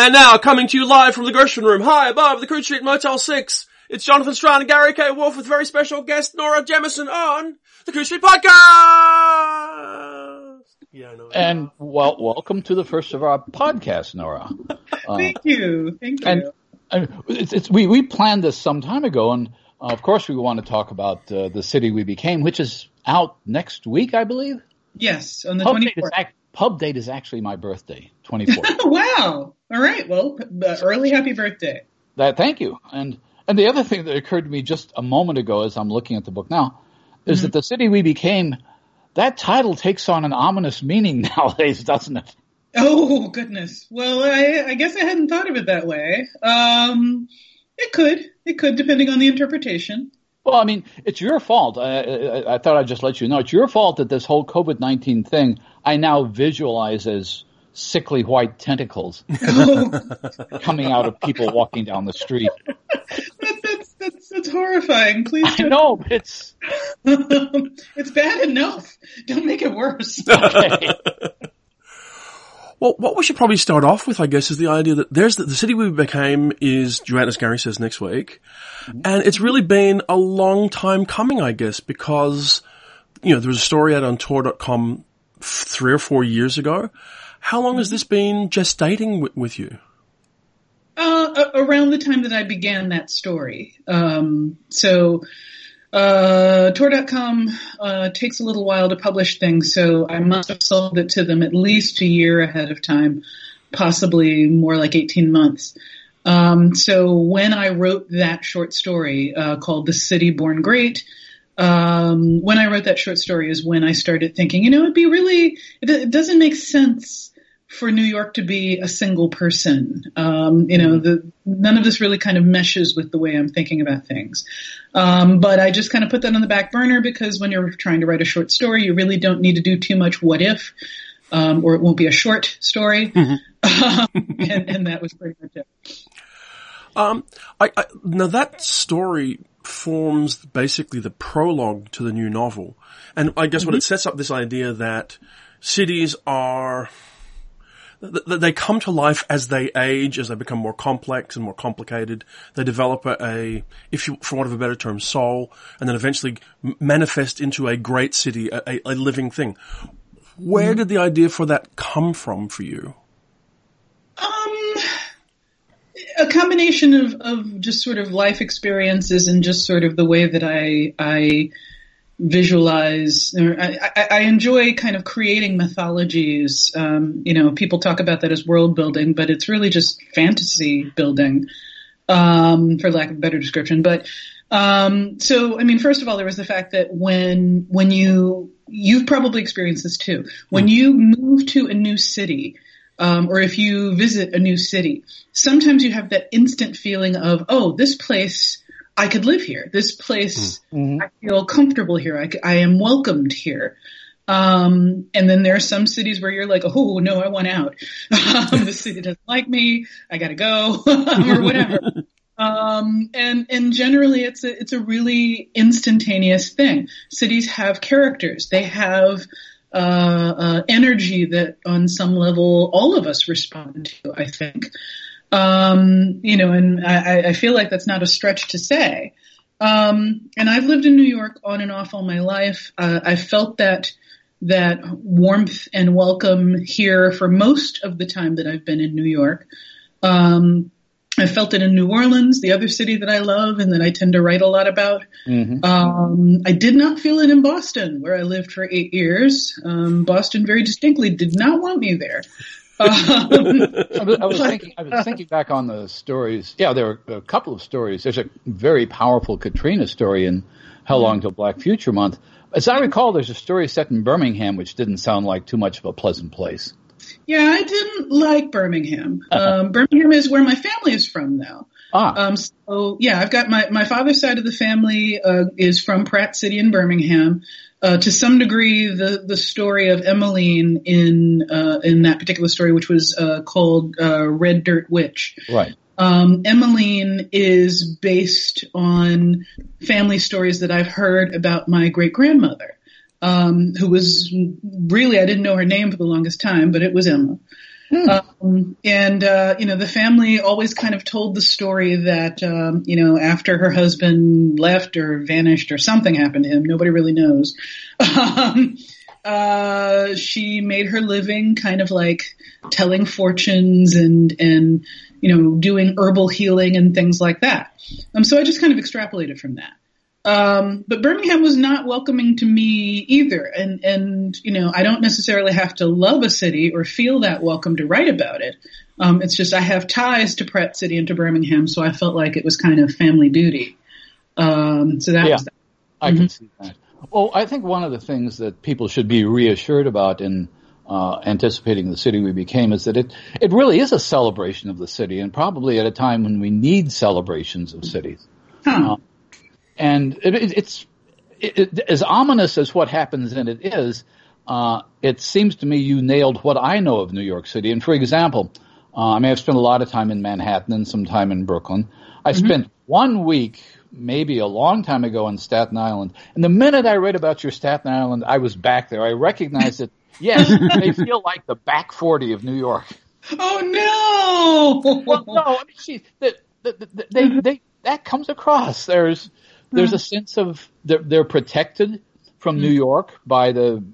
And now, coming to you live from the Gershwin Room, high above the Coode Street Motel 6, it's Jonathan Strahan and Gary K. Wolfe with very special guest Nora Jemisin on the Coode Street Podcast! Yeah, I know. And well, welcome to the first of our podcasts, Nora. Thank uh, you. Thank you. And, and it's, it's, we, we planned this some time ago, and uh, of course we want to talk about uh, the city we became, which is out next week, I believe. Yes, on the twenty fourth pub date is actually my birthday, 24th. wow. All right. Well, uh, early happy birthday. That, thank you. And, and the other thing that occurred to me just a moment ago as I'm looking at the book now is mm-hmm. that the city we became, that title takes on an ominous meaning nowadays, doesn't it? Oh goodness. Well, I, I guess I hadn't thought of it that way. Um, it could, it could, depending on the interpretation. Well, I mean, it's your fault. I, I, I, thought I'd just let you know. It's your fault that this whole COVID 19 thing I now visualize as sickly white tentacles coming out of people walking down the street. That's, that's, that's, that's horrifying. Please I know, it's... it's bad enough. Don't make it worse. Okay. Well, what we should probably start off with, I guess, is the idea that there's the, the city we became is due out, Gary says, next week. And it's really been a long time coming, I guess, because, you know, there was a story out on Tor.com three or four years ago. How long has this been gestating w- with you? Uh, around the time that I began that story. Um, so, uh, Tor.com uh, takes a little while to publish things, so I must have sold it to them at least a year ahead of time, possibly more like 18 months. Um, so when I wrote that short story uh, called "The City Born Great," um, when I wrote that short story is when I started thinking, you know, it'd be really, it, it doesn't make sense for New York to be a single person. Um, you know, the, none of this really kind of meshes with the way I'm thinking about things. Um, but I just kind of put that on the back burner because when you're trying to write a short story, you really don't need to do too much what if, um, or it won't be a short story. Mm-hmm. and, and, that was pretty much it. Um, I, I, now that story forms basically the prologue to the new novel. And I guess mm-hmm. what it mm-hmm. sets up this idea that cities are, that they come to life as they age, as they become more complex and more complicated. They develop a, a, if you, for want of a better term, soul, and then eventually manifest into a great city, a, a living thing. Where mm-hmm. did the idea for that come from for you? A combination of, of just sort of life experiences and just sort of the way that I, I visualize I, I, enjoy kind of creating mythologies. Um, you know, people talk about that as world building, but it's really just fantasy building, um, for lack of a better description. But um, so, I mean, first of all, there was the fact that when when you you've probably experienced this too. When hmm. you move to a new city, um, or if you visit a new city, sometimes you have that instant feeling of, oh, this place, I could live here. This place, hmm. mm-hmm. I feel comfortable here. I, I am welcomed here. Um, and then there are some cities where you're like, oh no, I want out. Um, the city doesn't like me. I gotta go or whatever. Um, and and generally, it's a it's a really instantaneous thing. Cities have characters. They have uh, uh, energy that on some level all of us respond to, I think. Um, you know, and I, I, feel like that's not a stretch to say. Um, and I've lived in New York on and off all my life. Uh, I felt that that warmth and welcome here for most of the time that I've been in New York. Um, I felt it in New Orleans, the other city that I love and that I tend to write a lot about. Mm-hmm. Um, I did not feel it in Boston, where I lived for eight years. Um, Boston very distinctly did not want me there. Um, I, was, I, was thinking, I was thinking back on the stories. Yeah, there were a couple of stories. There's a very powerful Katrina story in How Long Till Black Future Month. As I recall, there's a story set in Birmingham, which didn't sound like too much of a pleasant place. Yeah, I didn't like Birmingham. Uh-huh. Um, Birmingham is where my family is from now. Ah. Um, so yeah, I've got my, my father's side of the family, uh, is from Pratt City in Birmingham. Uh, to some degree, the, the story of Emmeline in, uh, in that particular story, which was, uh, called, uh, Red Dirt Witch. Right. Um, Emmeline is based on family stories that I've heard about my great grandmother um, who was really, I didn't know her name for the longest time, but it was Emma. Um, and, uh, you know, the family always kind of told the story that, um, you know, after her husband left or vanished or something happened to him, nobody really knows. Um, uh, she made her living kind of like telling fortunes and, and, you know, doing herbal healing and things like that. Um, so I just kind of extrapolated from that. Um, but Birmingham was not welcoming to me either. And, and, you know, I don't necessarily have to love a city or feel that welcome to write about it. Um, it's just I have ties to Pratt City and to Birmingham, so I felt like it was kind of family duty. Um, so that Yeah. was that. I can see that. Well, I think one of the things that people should be reassured about in uh, anticipating the city we became is that it it really is a celebration of the city, and probably at a time when we need celebrations of cities. Huh. And it, it, it's it, as ominous as what happens in it is. Uh, it seems to me you nailed what I know of New York City. And for example, uh, I mean, I've spent a lot of time in Manhattan and some time in Brooklyn. I spent one week, maybe a long time ago, in Staten Island. And the minute I read about your Staten Island, I was back there. I recognized it. Yes, they feel like the back 40 of New York. Oh no! Well, no, I mean, she, the, the, the, they, they, that comes across. There's, there's hmm. a sense of they're, they're protected from New hmm. York by the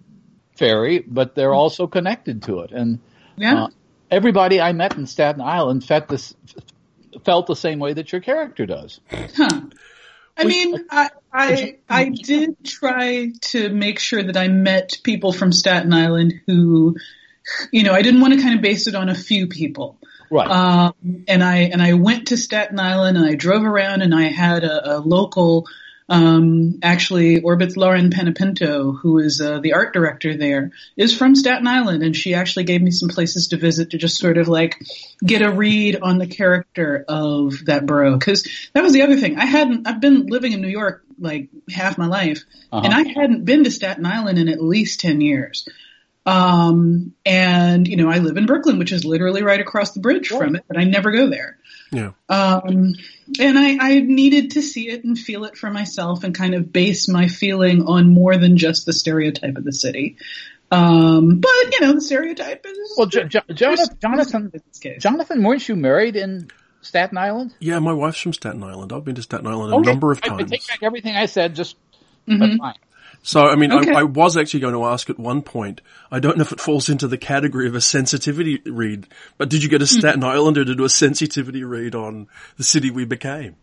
ferry, but they're hmm. also connected to it. And yeah. uh, everybody I met in Staten Island felt this, felt the same way that your character does. Huh. I mean, I, I I did try to make sure that I met people from Staten Island who, you know, I didn't want to kind of base it on a few people. Right. Um, and I and I went to Staten Island and I drove around and I had a, a local, um, actually Orbit's Lauren Panepinto, who is uh, the art director there, is from Staten Island, and she actually gave me some places to visit to just sort of like get a read on the character of that borough. Because that was the other thing. I hadn't. I've been living in New York like half my life, Uh-huh. and I hadn't been to Staten Island in at least ten years. Um, and you know, I live in Brooklyn, which is literally right across the bridge from it, but I never go there. Yeah. Um, and I, I needed to see it and feel it for myself and kind of base my feeling on more than just the stereotype of the city. Um, but you know, the stereotype is Well, Jo- Jo- Jonathan, Jonathan, in this case. Jonathan, weren't you married in Staten Island? Yeah, my wife's from Staten Island. I've been to Staten Island a Okay. number of I- I times. take back everything I said. Just Mhm. So, I mean, Okay. I, I was actually going to ask at one point, I don't know if it falls into the category of a sensitivity read, but did you get a Staten Islander to do a sensitivity read on the city we became?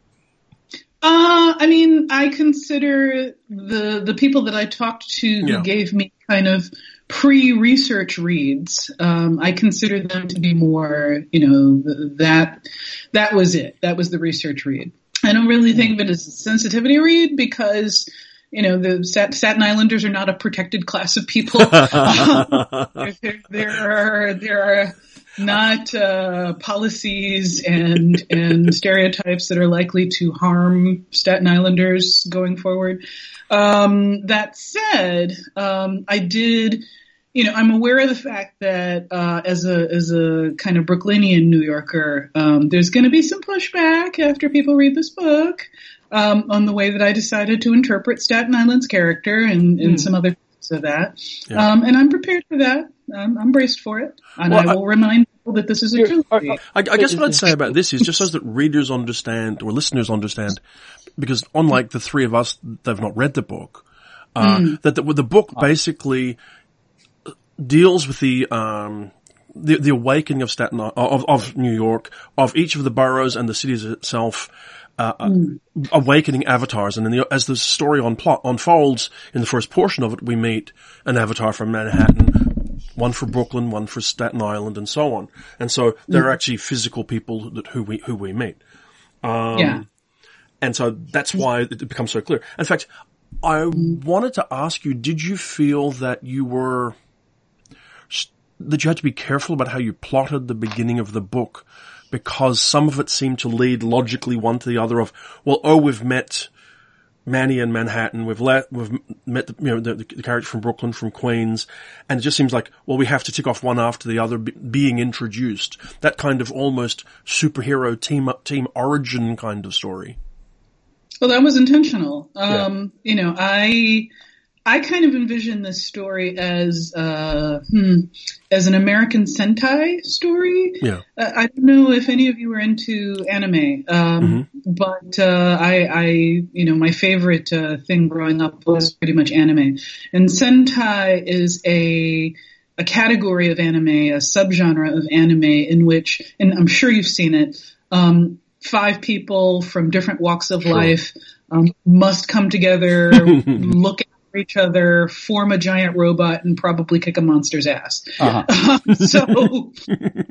Uh, I mean, I consider the the people that I talked to Yeah. who gave me kind of pre-research reads. Um, I consider them to be more, you know, th- that that was it. That was the research read. I don't really think of it as a sensitivity read because. You know, the Stat- Staten Islanders are not a protected class of people. there, there, there are there are not uh, policies and and stereotypes that are likely to harm Staten Islanders going forward. Um, that said, um, I did. You know, I'm aware of the fact that uh, as a as a kind of Brooklynian New Yorker, um, there's going to be some pushback after people read this book um, on the way that I decided to interpret Staten Island's character and, and some other things of that. Yeah. Um, and I'm prepared for that. I'm, I'm braced for it, and Well, I I- will remind people that this is a You're- trilogy. I, I guess what I'd say about this is just so that readers understand or listeners understand, because unlike the three of us, they've not read the book. Uh, that the, the book basically deals with the um, the, the awakening of Staten of of New York, of each of the boroughs and the cities itself. Uh, uh, awakening avatars, and the, as the story on plot unfolds, in the first portion of it, we meet an avatar from Manhattan, one for Brooklyn, one for Staten Island, and so on. And so they're actually physical people that who we who we meet. Um, yeah. And so that's why it becomes so clear. In fact, I wanted to ask you, did you feel that you were, that you had to be careful about how you plotted the beginning of the book because some of it seemed to lead logically one to the other of, well, oh, we've met Manny in Manhattan, we've let, we've met the, you know, the, the character from Brooklyn, from Queens, and it just seems like, well, we have to tick off one after the other be, being introduced. That kind of almost superhero team up, team origin kind of story. Well, that was intentional. Um, You know, I I kind of envision this story as uh, hmm, as an American Sentai story. Yeah. Uh, I don't know if any of you are into anime, um, Mm-hmm. but uh, I, I, you know, my favorite uh, thing growing up was pretty much anime, and Sentai is a a category of anime, a subgenre of anime in which, and I'm sure you've seen it. Um, five people from different walks of life um, must come together, look each other, form a giant robot, and probably kick a monster's ass. Uh-huh. Um, so,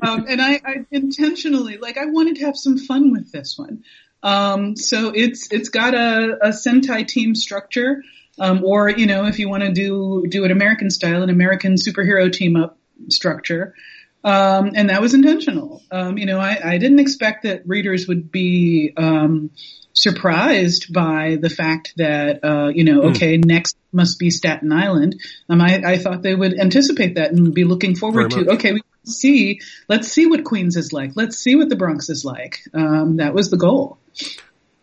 um, and I, I intentionally, like, I wanted to have some fun with this one. Um, so it's it's got a, a Sentai team structure, um, or you know, if you want to do do it American style, an American superhero team up structure. Um, and that was intentional. Um, you know, I, I didn't expect that readers would be um, surprised by the fact that uh, you know, okay, next must be Staten Island. Um, I, I thought they would anticipate that and be looking forward Very to. much. Okay, we see. Let's see what Queens is like. Let's see what the Bronx is like. Um, that was the goal.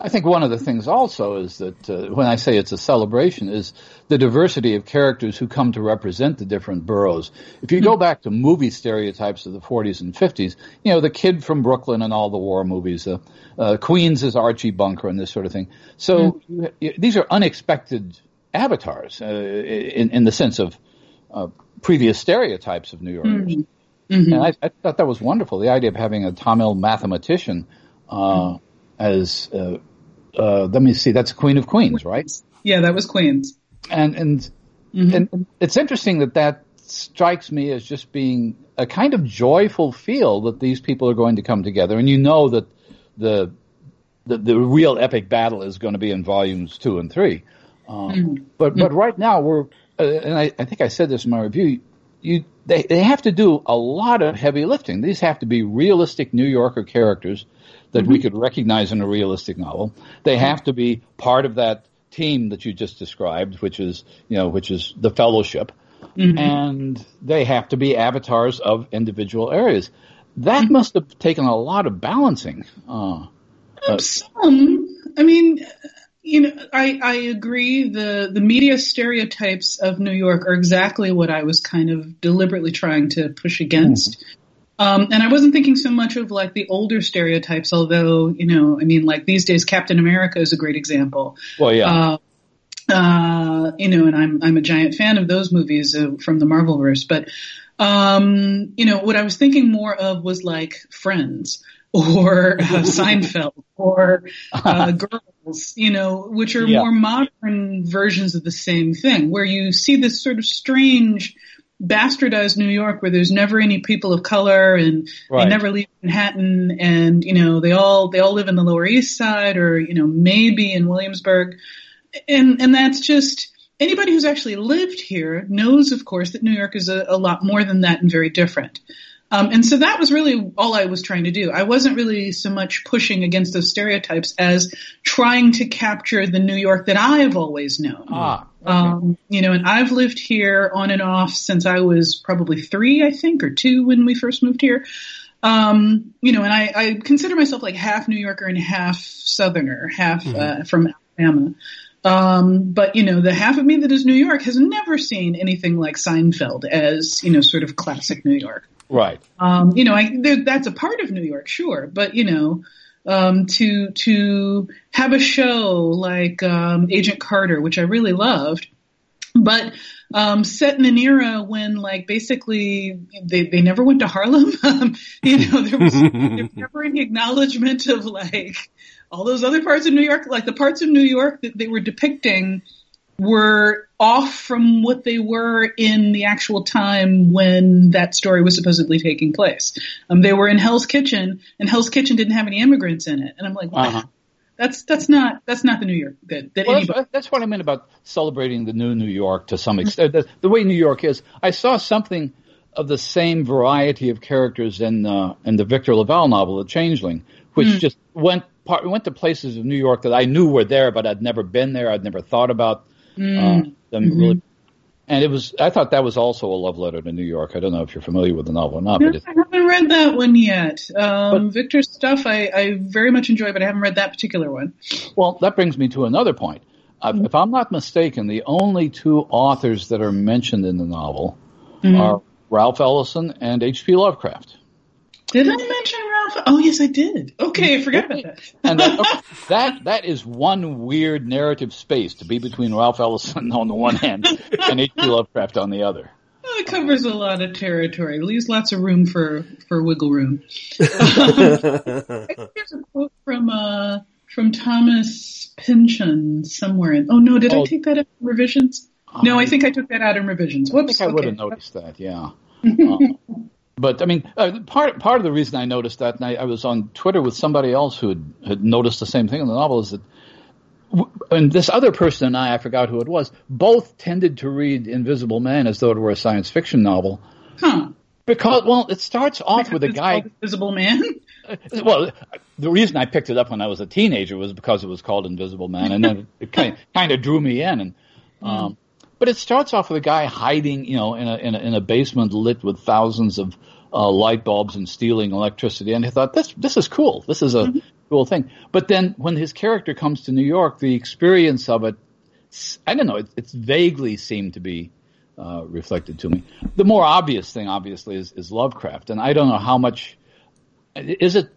I think one of the things also is that uh, when I say it's a celebration is the diversity of characters who come to represent the different boroughs. If you go back to movie stereotypes of the 40s and 50s, you know, the kid from Brooklyn and all the war movies, uh, uh, Queens is Archie Bunker and this sort of thing. So you, you, these are unexpected avatars uh, in, in the sense of uh, previous stereotypes of New Yorkers. And I, I thought that was wonderful. The idea of having a Tamil mathematician uh, as uh, uh, let me see, that's Queen of Queens, right? Yeah, that was Queens. And and and it's interesting that that strikes me as just being a kind of joyful feel that these people are going to come together, and you know that the the, the real epic battle is going to be in volumes two and three. Um, But but right now we're, uh, and I, I think I said this in my review. You they they have to do a lot of heavy lifting. These have to be realistic New Yorker characters that we mm-hmm. could recognize in a realistic novel. They mm-hmm. have to be part of that team that you just described, which is you know which is the Fellowship, mm-hmm. and they have to be avatars of individual areas. That must have taken a lot of balancing. Uh, Some, um, I mean, you know, I, I agree. The the media stereotypes of New York are exactly what I was kind of deliberately trying to push against. Um, and I wasn't thinking so much of like the older stereotypes, although you know, I mean, like these days, Captain America is a great example. well, yeah. Uh, uh, you know, and I'm I'm a giant fan of those movies uh, from the Marvelverse. But um, you know, what I was thinking more of was like Friends or uh, Seinfeld or uh, Girls. You know, which are Yeah. more modern versions of the same thing, where you see this sort of strange. Bastardized New York, where there's never any people of color, and Right. they never leave Manhattan, and you know they all they all live in the Lower East Side, or you know maybe in Williamsburg and and that's just anybody who's actually lived here knows, of course, that New York is a, a lot more than that and very different. Um, and so that was really all I was trying to do. I wasn't really so much pushing against those stereotypes as trying to capture the New York that I've always known. ah, Um, you know, and I've lived here on and off since I was probably three, I think, or two when we first moved here. Um, you know, and I, I consider myself like half New Yorker and half Southerner, half uh, from Alabama. Um, but you know, the half of me that is New York has never seen anything like Seinfeld as you know, sort of classic New York. Right. Um, you know, I, there, that's a part of New York, sure, but you know, um, to to have a show like um, Agent Carter, which I really loved, but um, set in an era when, like, basically they they never went to Harlem. Um, you know, there was, there was never any acknowledgement of like all those other parts of New York, like the parts of New York that they were depicting were off from what they were in the actual time when that story was supposedly taking place. Um, they were in Hell's Kitchen, and Hell's Kitchen didn't have any immigrants in it, and I'm like, wow, Uh-huh. that's that's not that's not the New York that, that Well, anybody. that's, that's what I meant about celebrating the new New York to some extent. The, the way New York is, I saw something of the same variety of characters in uh, in the Victor LaValle novel, The Changeling, which just went part, went to places of New York that I knew were there, but I'd never been there. I'd never thought about uh, them really. And it was, I thought that was also a love letter to New York. I don't know if you're familiar with the novel or not, No, but I haven't read that one yet. Um, Victor's stuff I, I very much enjoy, but I haven't read that particular one. Well, that brings me to another point. uh, if I'm not mistaken, the only two authors that are mentioned in the novel are Ralph Ellison and H.P. Lovecraft. Did I mention Ralph? Oh, yes, I did. Okay, I forgot about that. And that, okay, that that is one weird narrative space to be between Ralph Ellison on the one hand and H.P. Lovecraft on the other. Well, it covers a lot of territory. It leaves lots of room for for wiggle room. I think there's a quote from uh from Thomas Pynchon somewhere. In, oh no, did Oh. I take that out in revisions? No, I think I took that out in revisions. I Whoops. think I would have noticed that, yeah. Uh, but I mean, uh, part part of the reason I noticed that, and I, I was on Twitter with somebody else who had, had noticed the same thing in the novel, is that, w- and this other person and I, I forgot who it was, both tended to read Invisible Man as though it were a science fiction novel. Huh. Because, well, it starts off with a guy. Invisible Man. Well, the reason I picked it up when I was a teenager was because it was called Invisible Man, and then it kind of, kind of drew me in. And um, but it starts off with a guy hiding, you know, in a in a, in a basement lit with thousands of uh, light bulbs and stealing electricity. And I thought this this is cool. This is a cool thing. But then when his character comes to New York, the experience of it, I don't know, it, it's vaguely seemed to be uh, reflected to me. The more obvious thing, obviously, is, is Lovecraft, and I don't know how much is it.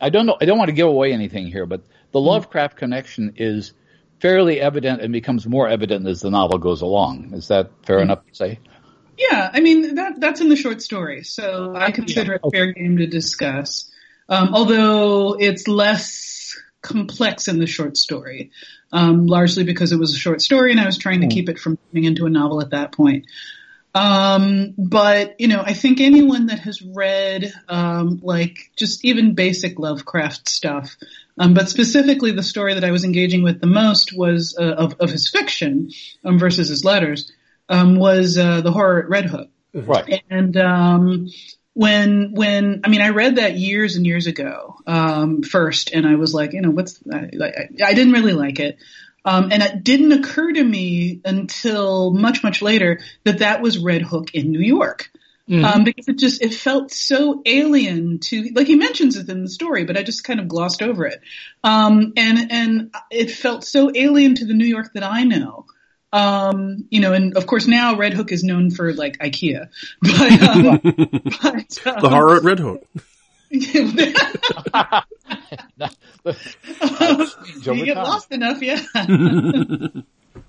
I don't know. I don't want to give away anything here, but the Lovecraft connection is fairly evident and becomes more evident as the novel goes along. Is that fair enough to say? Yeah, I mean that that's in the short story, so I consider it fair game to discuss. Um, although it's less complex in the short story, um, largely because it was a short story and I was trying to keep it from turning into a novel at that point. Um, but you know, I think anyone that has read um, like just even basic Lovecraft stuff, um, but specifically the story that I was engaging with the most was uh, of, of his fiction um, versus his letters um, was uh, the horror at Red Hook. Right. And um, when when I mean, I read that years and years ago um, first, and I was like, you know, what's I, I, I didn't really like it. Um, and it didn't occur to me until much, much later that that was Red Hook in New York. Um, because it just, it felt so alien to, like he mentions it in the story, but I just kind of glossed over it. Um, and, and it felt so alien to the New York that I know. Um, you know, and of course now Red Hook is known for like IKEA, but, um, but, um, the horror at Red Hook. Over you get lost enough, yeah.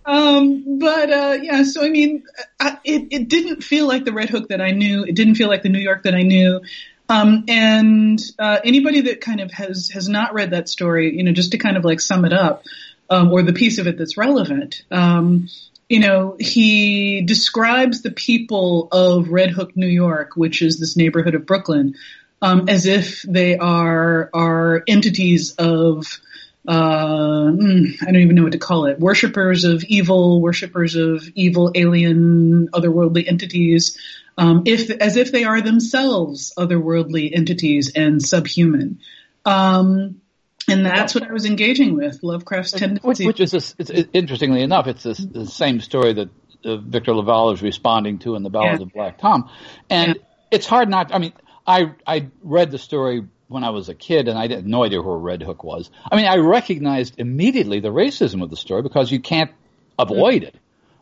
Um, but uh, yeah, so I mean, I, it it didn't feel like the Red Hook that I knew. It didn't feel like the New York that I knew. Um, and uh, anybody that kind of has has not read that story, you know, just to kind of like sum it up, um, or the piece of it that's relevant. Um, you know, he describes the people of Red Hook, New York, which is this neighborhood of Brooklyn, um, as if they are are entities of uh, mm, I don't even know what to call it. Worshippers of evil, worshippers of evil, alien, otherworldly entities, um, if as if they are themselves otherworldly entities and subhuman. Um, and that's what I was engaging with. Lovecraft's Which, tendency. which is, this, it's, it, interestingly enough, it's this, the same story that uh, Victor Laval is responding to in the Ballad Yeah. of Black Tom, and Yeah. it's hard not. I mean, I I read the story when I was a kid, and I had no idea who a Red Hook was. I mean, I recognized immediately the racism of the story because you can't avoid it.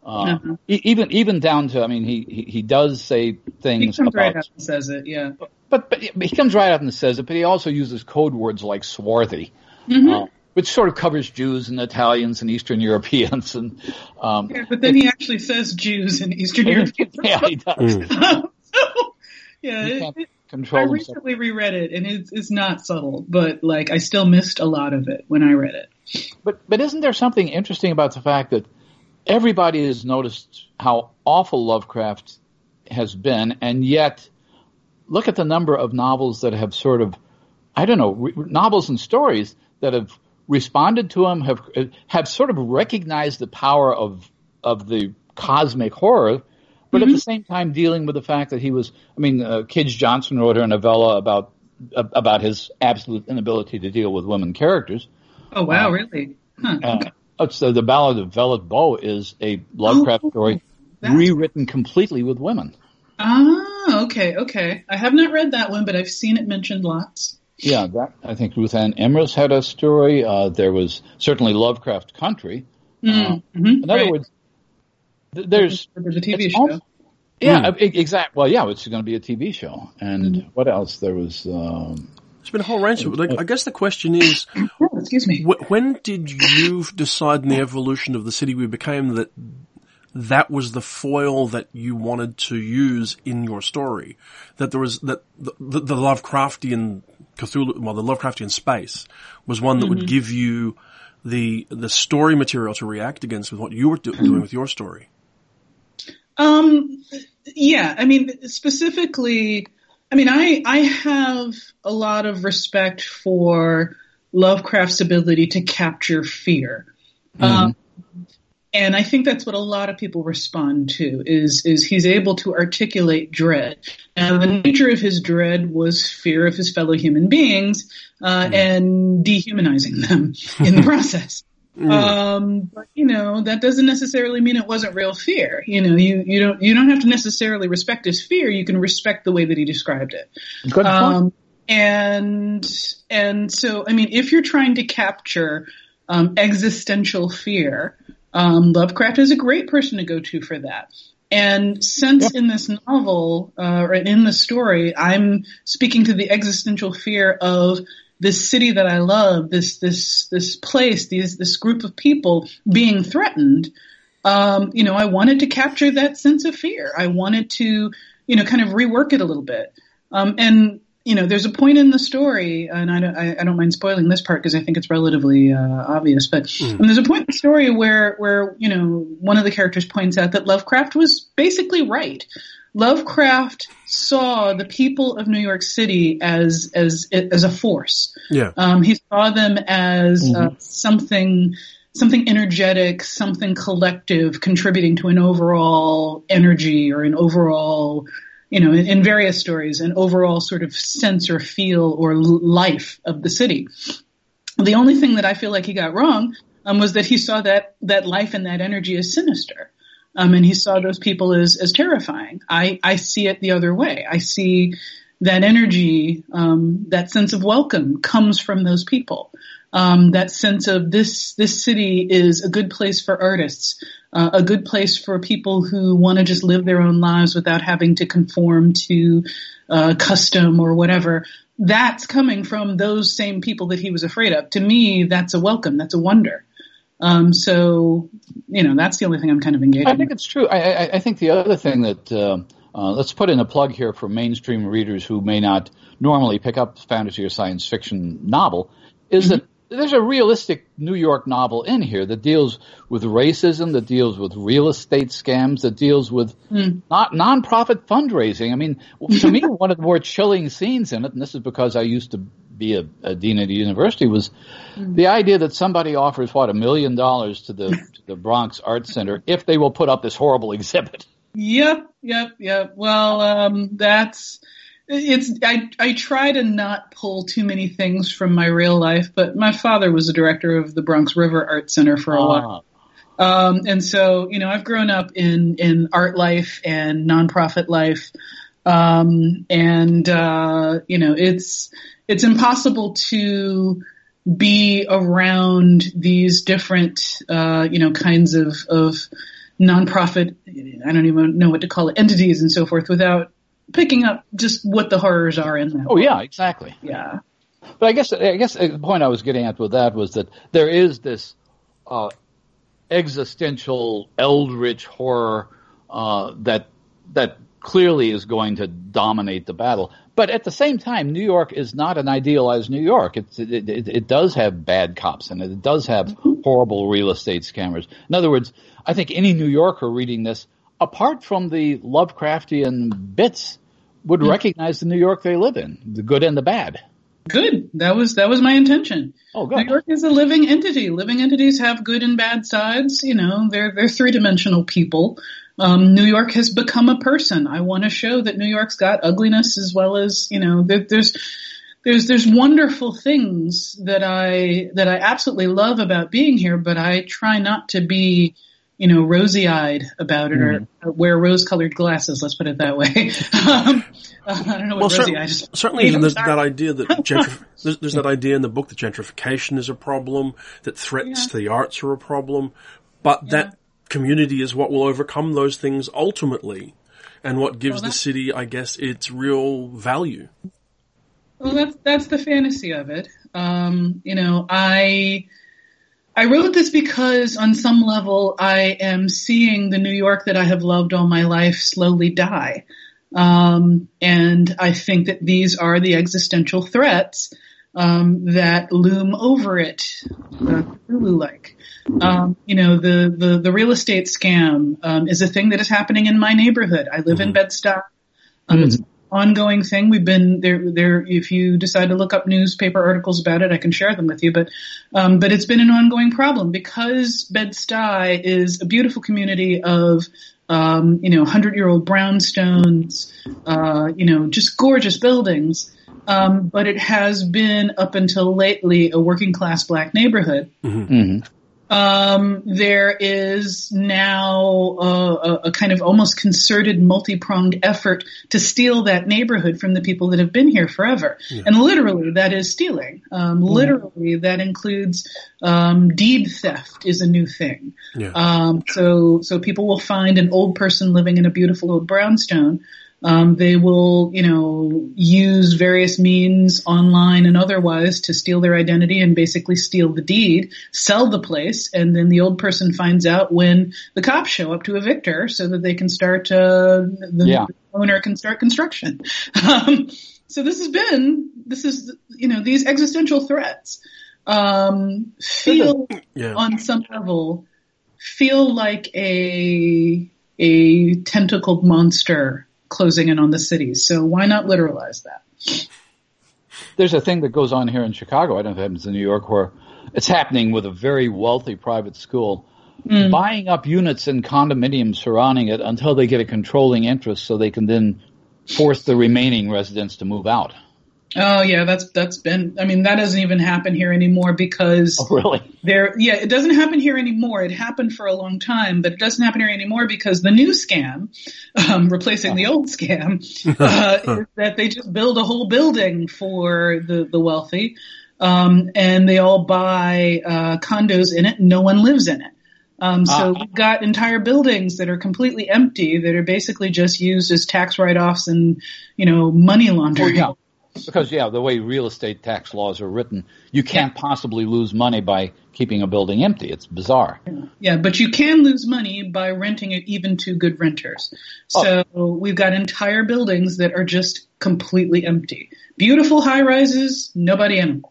Uh, Mhm. e- even even down to, I mean, he he, he does say things. he comes about right out and says it. Yeah. but, but he comes right out and says it, but he also uses code words like swarthy, Mm-hmm. uh, which sort of covers Jews and Italians and Eastern Europeans. And um, Yeah, but then he actually says Jews and Eastern Europeans. yeah, he does. so, yeah, it, I control himself. recently reread it, and it's it's not subtle, but like I still missed a lot of it when I read it. But but isn't there something interesting about the fact that everybody has noticed how awful Lovecraft has been, and yet look at the number of novels that have sort of, I don't know, re- novels and stories that have responded to him, have have sort of recognized the power of of the cosmic horror, but at the same time dealing with the fact that he was. I mean, uh, Kij Johnson wrote her a novella about about his absolute inability to deal with women characters. Oh wow, really? Huh. Uh, it's the, the Ballad of Vellitt Boe is a Lovecraft Oh, story that's- rewritten completely with women. Ah, okay, okay. I have not read that one, but I've seen it mentioned lots. Yeah, that I think Ruthanna Emrys had a story. Uh, there was certainly Lovecraft Country, Mm-hmm. In other Right. words, there's There's a TV show. almost- yeah, hmm. exactly. Well, yeah, it's going to be a TV show, and hmm. what else? There was. Um, There's been a whole range of it. Like, uh, I guess the question is, Oh, excuse me. wh- when did you decide in the evolution of the city we became that that was the foil that you wanted to use in your story? That there was, that the, the, the Lovecraftian Cthulhu, well, the Lovecraftian space was one that would mm-hmm. give you the, the story material to react against with what you were do- hmm. doing with your story. Um, yeah, I mean, specifically, I mean, I, I have a lot of respect for Lovecraft's ability to capture fear. Um, and I think that's what a lot of people respond to is, is he's able to articulate dread. And the nature of his dread was fear of his fellow human beings, uh, and dehumanizing them in the process. Um, but you know, that doesn't necessarily mean it wasn't real fear. You know, you, you don't, you don't have to necessarily respect his fear. You can respect the way that he described it. good point. Um, and, and so, I mean, if you're trying to capture, um, existential fear, um, Lovecraft is a great person to go to for that. And since in this novel, uh, or in the story, I'm speaking to the existential fear of this city that I love, this, this, this place, these, this group of people being threatened, um, you know, I wanted to capture that sense of fear. I wanted to, you know, kind of rework it a little bit. Um, and, you know, there's a point in the story, and I don't, I, I don't mind spoiling this part because I think it's relatively uh, obvious. But um, there's a point in the story where, where you know, one of the characters points out that Lovecraft was basically right. Lovecraft saw the people of New York City as as as a force. Yeah. Um, he saw them as uh, something something energetic, something collective, contributing to an overall energy or an overall, you know, in, in various stories, an overall sort of sense or feel or life of the city. The only thing that I feel like he got wrong um, was that he saw that that life and that energy as sinister. Um, and he saw those people as, as terrifying. I, I see it the other way. I see that energy, um, that sense of welcome comes from those people. Um, that sense of this, this city is a good place for artists, uh, a good place for people who want to just live their own lives without having to conform to, uh, custom or whatever. That's coming from those same people that he was afraid of. To me, that's a welcome. That's a wonder. Um, so, you know, that's the only thing I'm kind of engaged I in. think it's true. I, I, I think the other thing that uh, uh, let's put in a plug here for mainstream readers who may not normally pick up fantasy or science fiction novel is that there's a realistic New York novel in here that deals with racism, that deals with real estate scams, that deals with not nonprofit fundraising. I mean, to me, one of the more chilling scenes in it, and this is because I used to be a, a dean at a university, was the idea that somebody offers what a million dollars to the to the Bronx Art Center if they will put up this horrible exhibit. Yep, yep, yep. Well, um, that's it's. I I try to not pull too many things from my real life, but my father was the director of the Bronx River Art Center for a while, um, and so you know I've grown up in in art life and nonprofit life, um, and uh, you know it's it's impossible to be around these different uh, you know kinds of of nonprofit I don't even know what to call it entities and so forth without picking up just what the horrors are in that. Oh yeah, exactly. yeah. But I guess I guess the point I was getting at with that was that there is this uh, existential eldritch horror uh, that that clearly is going to dominate the battle. But at the same time, New York is not an idealized New York. It's, it, it, it does have bad cops and it. It does have horrible real estate scammers. In other words, I think any New Yorker reading this, apart from the Lovecraftian bits, would recognize the New York they live in, the good and the bad. Good. That was that was my intention. Oh, good. New York is a living entity. Living entities have good and bad sides. You know, they're they're three dimensional people. Um, New York has become a person. I want to show that New York's got ugliness as well as you know. There, there's there's there's wonderful things that I that I absolutely love about being here, but I try not to be you know rosy eyed about it or, or wear rose colored glasses. Let's put it that way. um, I don't know what Well, rosy cer- eyed is. certainly I'm there's sorry. that idea that gentrif- there's, there's that idea in the book that gentrification is a problem, that threats Yeah. to the arts are a problem. but yeah. that community is what will overcome those things ultimately and what gives well, the city, I guess, its real value. Well, that's, that's the fantasy of it. Um, you know, I, I wrote this because on some level I am seeing the New York that I have loved all my life slowly die. Um, and I think that these are the existential threats um, that loom over it, uh, like. Um, you know, the, the, the real estate scam um, is a thing that is happening in my neighborhood. I live mm-hmm. in Bed-Stuy. Um, mm-hmm. It's an ongoing thing. We've been there. There, if you decide to look up newspaper articles about it, I can share them with you. But, um, but it's been an ongoing problem because Bed-Stuy is a beautiful community of um, you know, hundred year old brownstones, uh, you know, just gorgeous buildings. Um, but it has been up until lately a working class black neighborhood. Mm-hmm. Mm-hmm. Um, there is now a, a, kind of almost concerted, multi-pronged effort to steal that neighborhood from the people that have been here forever. Yeah. And literally, that is stealing. Um, mm. Literally, that includes um, deed theft is a new thing. Yeah. Um, so, so people will find an old person living in a beautiful old brownstone um, they will, you know, use various means online and otherwise to steal their identity and basically steal the deed, sell the place, and then the old person finds out when the cops show up to evict her so that they can start, uh, the yeah. owner can start construction. Um, so this has been, this is, you know, these existential threats, um, feel yeah. on some level, feel like a, a tentacled monster closing in on the cities. So why not literalize that? There's a thing that goes on here in Chicago. I don't know if it happens in New York where it's happening with a very wealthy private school mm. buying up units in condominiums surrounding it until they get a controlling interest so they can then force the remaining residents to move out. Oh yeah, that's that's been. I mean, that doesn't even happen here anymore because oh, really there. Yeah, it doesn't happen here anymore. It happened for a long time, but it doesn't happen here anymore because the new scam, um, replacing the old scam, uh, is that they just build a whole building for the the wealthy, um, and they all buy uh, condos in it. and No one lives in it. Um, so uh, we've got entire buildings that are completely empty that are basically just used as tax write-offs and, you know, money laundering. Oh, yeah. Because yeah, the way real estate tax laws are written, you can't possibly lose money by keeping a building empty. It's bizarre. Yeah, but you can lose money by renting it even to good renters. Oh. So oh. we've got entire buildings that are just completely empty. Beautiful high rises, nobody in them.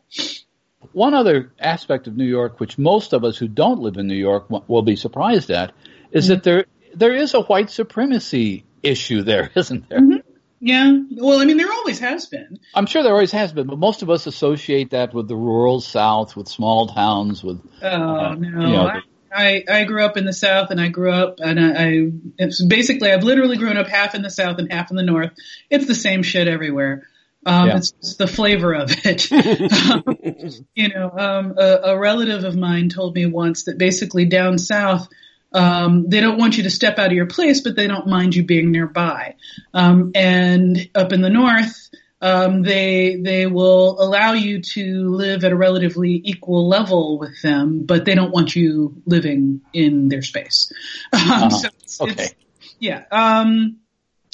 One other aspect of New York, which most of us who don't live in New York will be surprised at, is mm-hmm. that there there is a white supremacy issue there, isn't there? Mm-hmm. Yeah. Well, I mean, there always has been. I'm sure there always has been, but most of us associate that with the rural South, with small towns, with. Oh uh, no! You know, I, I, I grew up in the South, and I grew up, and I, I it's basically I've literally grown up half in the South and half in the North. It's the same shit everywhere. Um, yeah. It's the flavor of it. um, you know, um, a, a relative of mine told me once that basically down south um, they don't want you to step out of your place, but they don't mind you being nearby. Um, and up in the north, um, they they will allow you to live at a relatively equal level with them, but they don't want you living in their space. Uh-huh. so it's, okay. It's, yeah. Um,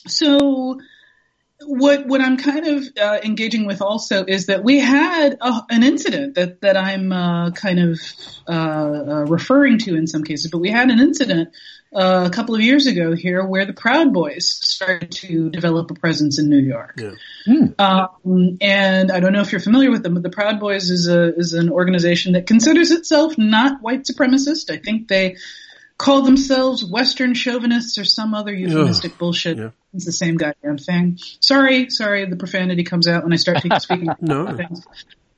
so what what I'm kind of uh, engaging with also is that we had a, an incident that that I'm uh, kind of uh, uh referring to in some cases, but we had an incident uh, a couple of years ago here where the Proud Boys started to develop a presence in New York. Yeah. Hmm. Um, and I don't know if you're familiar with them, but the Proud Boys is a is an organization that considers itself not white supremacist. I think they call themselves Western chauvinists or some other euphemistic Ugh. bullshit. Yeah. It's the same goddamn thing. Sorry, sorry, the profanity comes out when I start speaking. no. Things.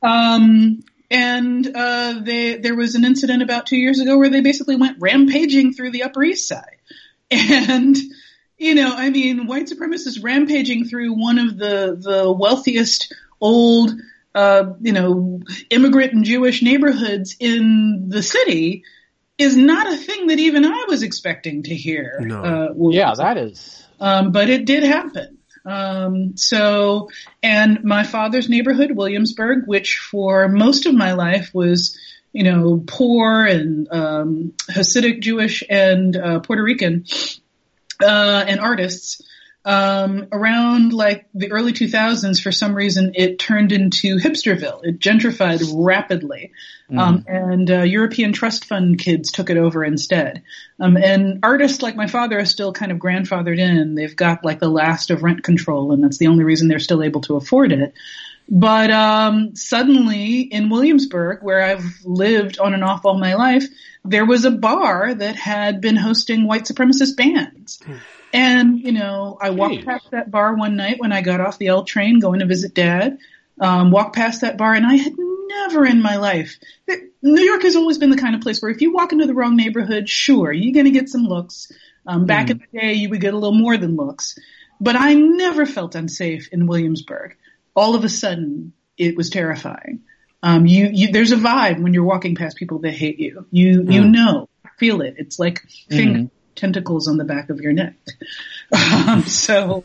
Um, and uh, they, there was an incident about two years ago where they basically went rampaging through the Upper East Side, and you know, I mean, white supremacists rampaging through one of the the wealthiest old, uh, you know, immigrant and Jewish neighborhoods in the city is not a thing that even I was expecting to hear. No. Uh, yeah, that is. Um, but it did happen. Um, so, and my father's neighborhood, Williamsburg, which for most of my life was, you know, poor and um, Hasidic Jewish and uh, Puerto Rican uh, and artists um, around like the early 2000s, for some reason, it turned into hipsterville. It gentrified rapidly, mm. um, and uh, European trust fund kids took it over instead. Um, and artists like my father are still kind of grandfathered in. They've got like the last of rent control, and that's the only reason they're still able to afford it. But um, suddenly in Williamsburg, where I've lived on and off all my life, there was a bar that had been hosting white supremacist bands. Mm. And, you know, I walked Jeez. past that bar one night when I got off the L train going to visit dad. Um, walked past that bar and I had never in my life. New York has always been the kind of place where if you walk into the wrong neighborhood, sure, you're going to get some looks. Um, back mm. in the day, you would get a little more than looks. But I never felt unsafe in Williamsburg. All of a sudden, it was terrifying. Um, you, you, there's a vibe when you're walking past people that hate you. You, mm. you know, feel it. It's like finger, mm tentacles on the back of your neck. Um, so,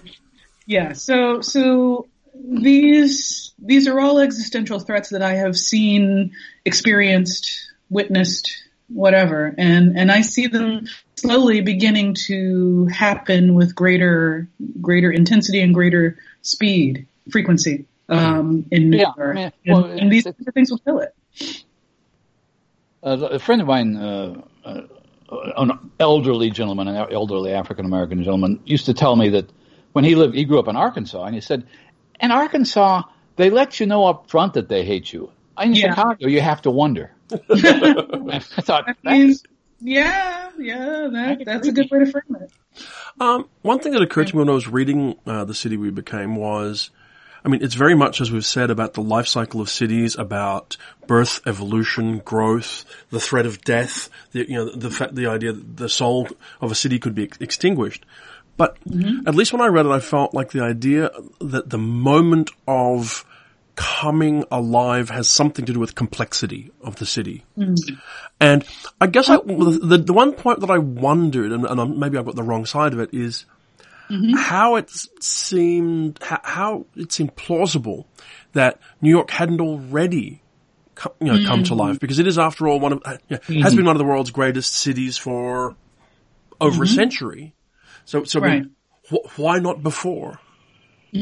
yeah, so, so these, these are all existential threats that I have seen, experienced, witnessed, whatever, and, and I see them slowly beginning to happen with greater, greater intensity and greater speed, frequency, um, in New yeah, York. Man, well, and, and, these things will kill it. Uh, a friend of mine, uh, uh, an elderly gentleman, an elderly African American gentleman, used to tell me that when he lived, he grew up in Arkansas, and he said, in Arkansas, they let you know up front that they hate you. In yeah. Chicago, you have to wonder. I thought, I mean, yeah, yeah, that, that's a good way to frame it. Um, one thing that occurred to me when I was reading uh, The City We Became was I mean, it's very much as we've said about the life cycle of cities, about birth, evolution, growth, the threat of death, the, you know, the fact, the idea that the soul of a city could be extinguished. But mm-hmm. at least when I read it, I felt like the idea that the moment of coming alive has something to do with complexity of the city. Mm-hmm. And I guess I, the, the one point that I wondered, and, and maybe I've got the wrong side of it, is mm-hmm. how it seemed, how, it seemed plausible that New York hadn't already come, you know, mm-hmm. come to life because it is after all one of, uh, you know, mm-hmm. has been one of the world's greatest cities for over a mm-hmm. century. So, so right. I mean, wh- why not before?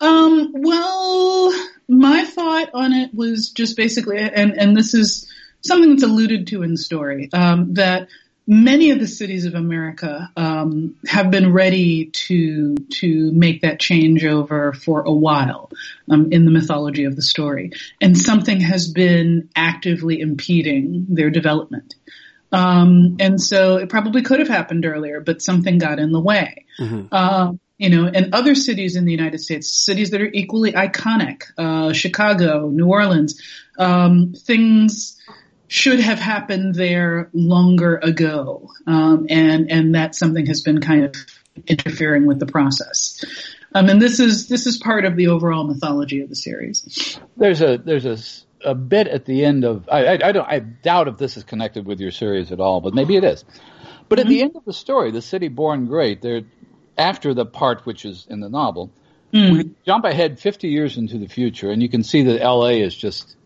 um, well, my thought on it was just basically, and, and this is something that's alluded to in the story, um, that many of the cities of America um, have been ready to to make that changeover for a while um, in the mythology of the story, and something has been actively impeding their development. Um, and so it probably could have happened earlier, but something got in the way. Mm-hmm. Uh, you know, and other cities in the United States, cities that are equally iconic, uh, Chicago, New Orleans, um, things should have happened there longer ago, um, and and that something has been kind of interfering with the process. Um, and this is this is part of the overall mythology of the series. There's a there's a, a bit at the end of I, I, I don't I doubt if this is connected with your series at all, but maybe it is. But mm-hmm. at the mm-hmm. end of the story, the city born great, there after the part which is in the novel, mm. we jump ahead 50 years into the future, and you can see that L.A. is just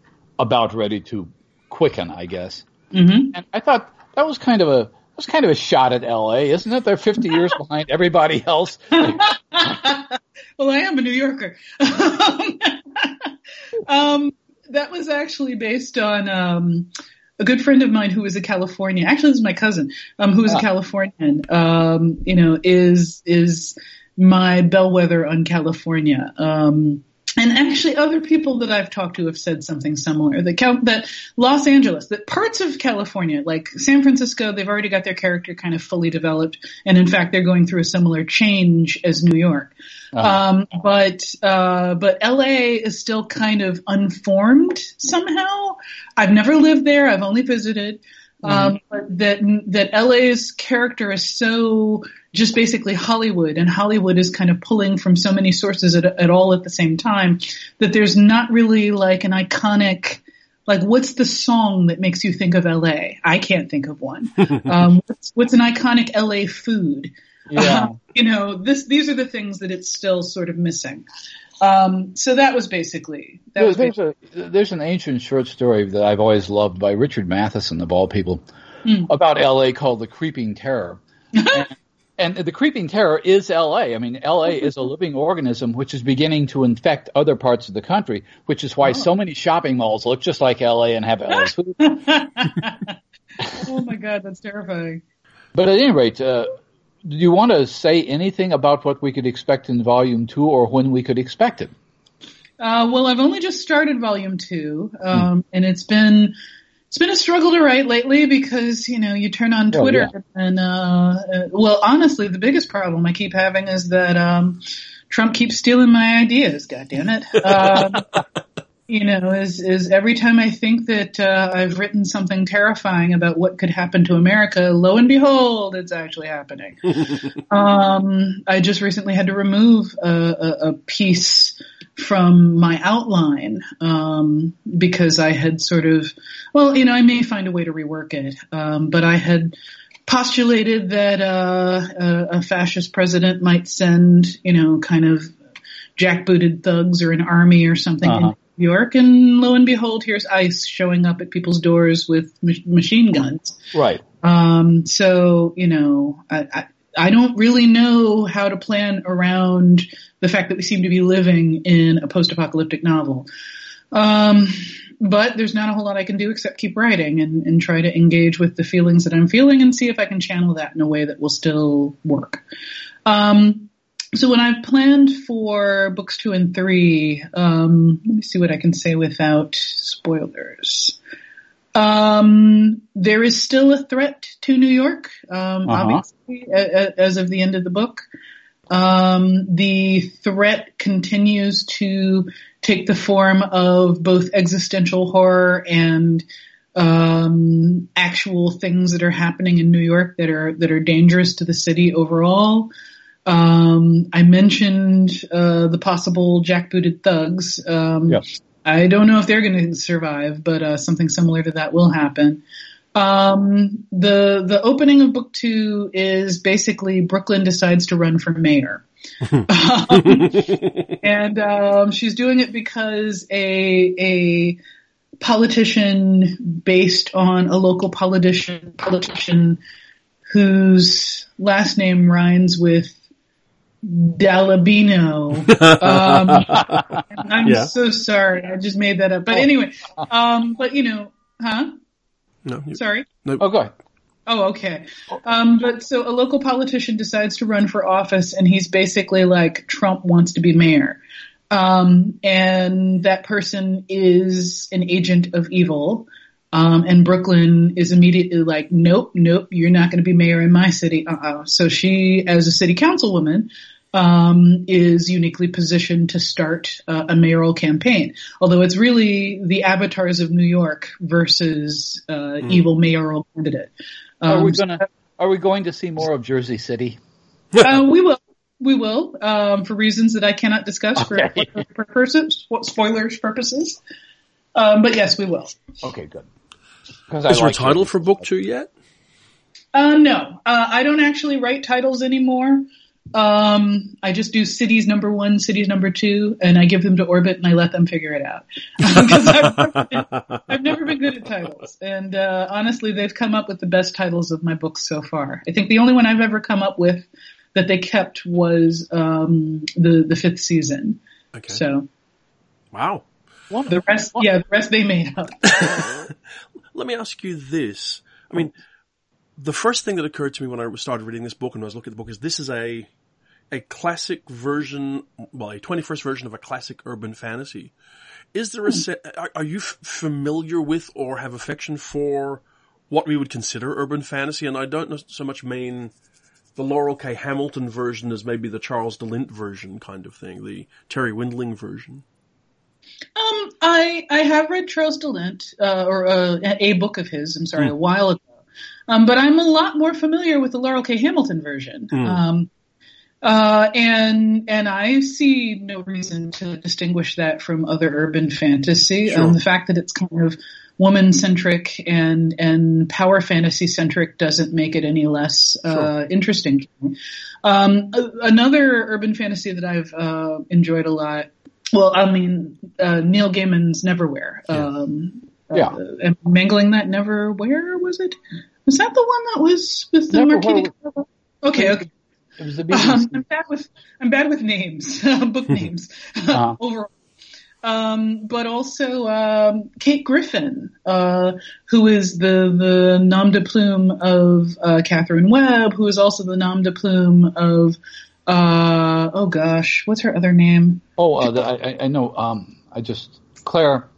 about ready to quicken, I guess. Mm-hmm. And I thought that was kind of a that was kind of a shot at L.A., isn't it? They're 50 years behind everybody else. well, I am a New Yorker. um, that was actually based on um, a good friend of mine who is a Californian. Actually, this is my cousin, um, who is ah. a Californian. Um, you know, is is my bellwether on California. Um, and actually other people that I've talked to have said something similar that that Los Angeles, that parts of California, like San Francisco, they've already got their character kind of fully developed, and in fact, they're going through a similar change as New York. Uh-huh. Um, but uh, but LA is still kind of unformed somehow. I've never lived there. I've only visited. Mm-hmm. Um, but that that LA's character is so just basically Hollywood, and Hollywood is kind of pulling from so many sources at, at all at the same time that there's not really like an iconic like what's the song that makes you think of LA? I can't think of one. um, what's, what's, an iconic LA food? Yeah. Uh, you know, this these are the things that it's still sort of missing. Um, so that was basically that There's, was there's basically, a there's an ancient short story that I've always loved by Richard Matheson of all people Hmm. about L.A. called the Creeping Terror. and, the Creeping Terror is L.A. I mean, L.A. is a living organism which is beginning to infect other parts of the country, which is why so many shopping malls look just like L.A. and have L.A. food. oh my god, that's terrifying. But at any rate, uh, do you want to say anything about what we could expect in Volume Two, or when we could expect it? Uh, well, I've only just started volume two, um, and it's been it's been a struggle to write lately because you know you turn on Oh, Twitter yeah. and uh, uh, well, honestly, the biggest problem I keep having is that um, Trump keeps stealing my ideas. God damn it! Um, you know, is is every time I think that uh, I've written something terrifying about what could happen to America, lo and behold, it's actually happening. um, I just recently had to remove a, a, a piece from my outline um, because I had sort of, well, you know, I may find a way to rework it, um, but I had postulated that uh, a, a fascist president might send, you know, kind of jackbooted thugs or an army or something Uh-huh. in New York, and lo and behold, here's ICE showing up at people's doors with mach- machine guns. Right. Um, so, you know, I, I, I don't really know how to plan around the fact that we seem to be living in a post-apocalyptic novel. Um, but there's not a whole lot I can do except keep writing and, and try to engage with the feelings that I'm feeling and see if I can channel that in a way that will still work. Um, so when I've planned for books two and three, um, let me see what I can say without spoilers. Um, there is still a threat to New York, um, Uh-huh. obviously, a- a- as of the end of the book. Um, the threat continues to take the form of both existential horror and um, actual things that are happening in New York that are that are dangerous to the city overall. Um, I mentioned uh, the possible jackbooted thugs. Um, Yes. I don't know if they're going to survive, but uh, something similar to that will happen. Um, the the opening of book two is basically Brooklyn decides to run for mayor. Um, and um, she's doing it because a a politician based on a local politician politician whose last name rhymes with Dalabino. Um, I'm Yeah. so sorry, I just made that up. But anyway, um, but you know, huh? No, you- Sorry. Oh, go ahead. Oh, okay. Um, but so a local politician decides to run for office, and he's basically like Trump wants to be mayor, um, and that person is an agent of evil. Um, and Brooklyn is immediately like, nope, nope, you're not going to be mayor in my city. Uh-uh. So she, as a city councilwoman, um, is uniquely positioned to start uh, a mayoral campaign. Although it's really the avatars of New York versus uh, evil mayoral candidate. Are we Um, gonna? Are we going to see more of Jersey City? uh, we will. We will, um, for reasons that I cannot discuss Okay. for purposes, spoilers purposes. Um, but yes, we will. Okay, good. Because Is there a title for book two yet? Uh, no, uh, I don't actually write titles anymore. Um, I just do cities number one, cities number two, and I give them to Orbit and I let them figure it out. Because I've, never been- I've never been good at titles, and uh, honestly, they've come up with the best titles of my books so far. I think the only one I've ever come up with that they kept was um, the the fifth season. Okay. So Wow. the rest, yeah, the rest they made up. Let me ask you this. I mean, the first thing that occurred to me when I started reading this book and I was looking at the book is this is a a classic version, well, a 21st version of a classic urban fantasy. Is there a hmm. set, are, are you f- familiar with or have affection for what we would consider urban fantasy? And I don't know so much mean the Laurel K. Hamilton version as maybe the Charles DeLint version kind of thing, the Terry Windling version. Um, I I have read Charles DeLint, uh, or uh, a book of his. I'm sorry, a while ago. Um, but I'm a lot more familiar with the Laurel K. Hamilton version. Um, uh, and and I see no reason to distinguish that from other urban fantasy. Sure. Um, the fact that it's kind of woman centric and and power fantasy centric doesn't make it any less uh, interesting. Um, another urban fantasy that I've uh, enjoyed a lot well, I mean, uh, Neil Gaiman's Neverwhere. Um, Yeah. uh, mangling that Neverwhere was it? Was that the one that was with the marquee? Okay, okay. It was the Um, I'm bad with I'm bad with names, book names Uh-huh. overall. Um, but also um, Kate Griffin, uh, who is the the nom de plume of uh, Catherine Webb, who is also the nom de plume of uh, oh gosh, what's her other name? Oh, uh, the, I, I- I know. Um, I just Claire.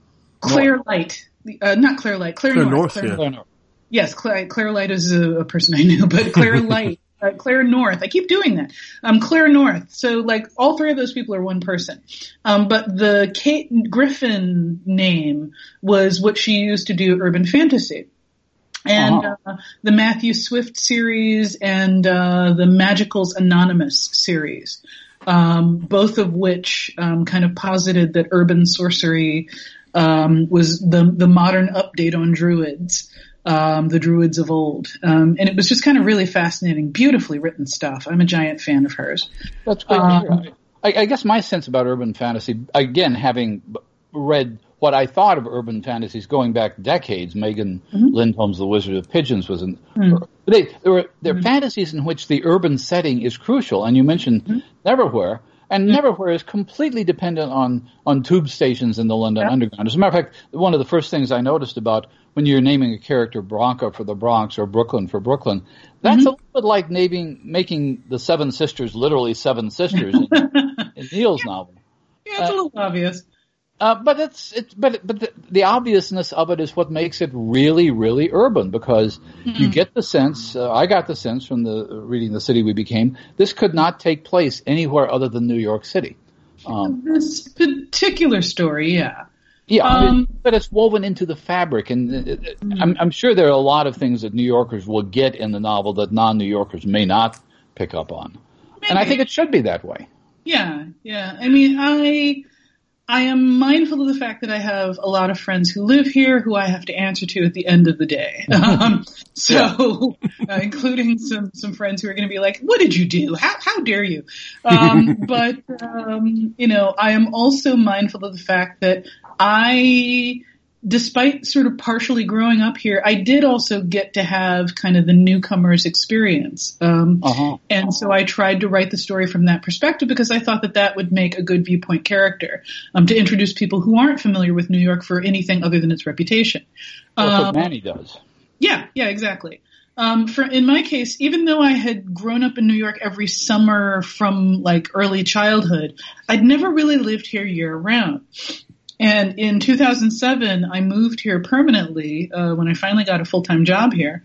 Claire Light, uh, not Claire Light, Claire, Claire North. North, Claire yeah. Claire, no. Yes, Claire, Claire Light is a, a person I knew, but Claire Light, uh, Claire North. I keep doing that. Um, Claire North. So like all three of those people are one person. Um, but the Kate Griffin name was what she used to do urban fantasy. And Uh-huh. uh, the Matthew Swift series and uh, the Magicals Anonymous series, um, both of which um, kind of posited that urban sorcery um, was the the modern update on druids, um, the druids of old, um, and it was just kind of really fascinating, beautifully written stuff. I'm a giant fan of hers. That's great. Um. I, I guess my sense about urban fantasy, again, having read what I thought of urban fantasies going back decades, Megan mm-hmm. Lindholm's The Wizard of Pigeons was an. Mm-hmm. Er, they, there were there are mm-hmm. fantasies in which the urban setting is crucial, and you mentioned Neverwhere. And Neverwhere is completely dependent on, on tube stations in the London Underground. As a matter of fact, one of the first things I noticed about when you're naming a character Bronca for the Bronx or Brooklyn for Brooklyn, that's a little bit like naming, making the Seven Sisters literally Seven Sisters in, in Neil's novel. Yeah, it's a uh, little obvious. Uh, but it's it's but but the, the obviousness of it is what makes it really really urban because you get the sense uh, I got the sense from the reading the city we became this could not take place anywhere other than New York City. Um, This particular story, yeah. yeah, Um, but it's woven into the fabric, and it, it, I'm, I'm sure there are a lot of things that New Yorkers will get in the novel that non-New Yorkers may not pick up on, and I think it should be that way. Yeah, yeah. I mean, I I am mindful of the fact that I have a lot of friends who live here who I have to answer to at the end of the day. Um, so, uh, including some some friends who are going to be like, "What did you do? How how dare you?" Um, but um, you know, I am also mindful of the fact that I despite sort of partially growing up here, I did also get to have kind of the newcomer's experience. Um, Uh-huh. and so I tried to write the story from that perspective because I thought that that would make a good viewpoint character um, to introduce people who aren't familiar with New York for anything other than its reputation. That's Um, what Manny does. yeah, yeah, exactly. Um, for in my case, even though I had grown up in New York every summer from like early childhood, I'd never really lived here year round. And in 2007, I moved here permanently uh, when I finally got a full time job here.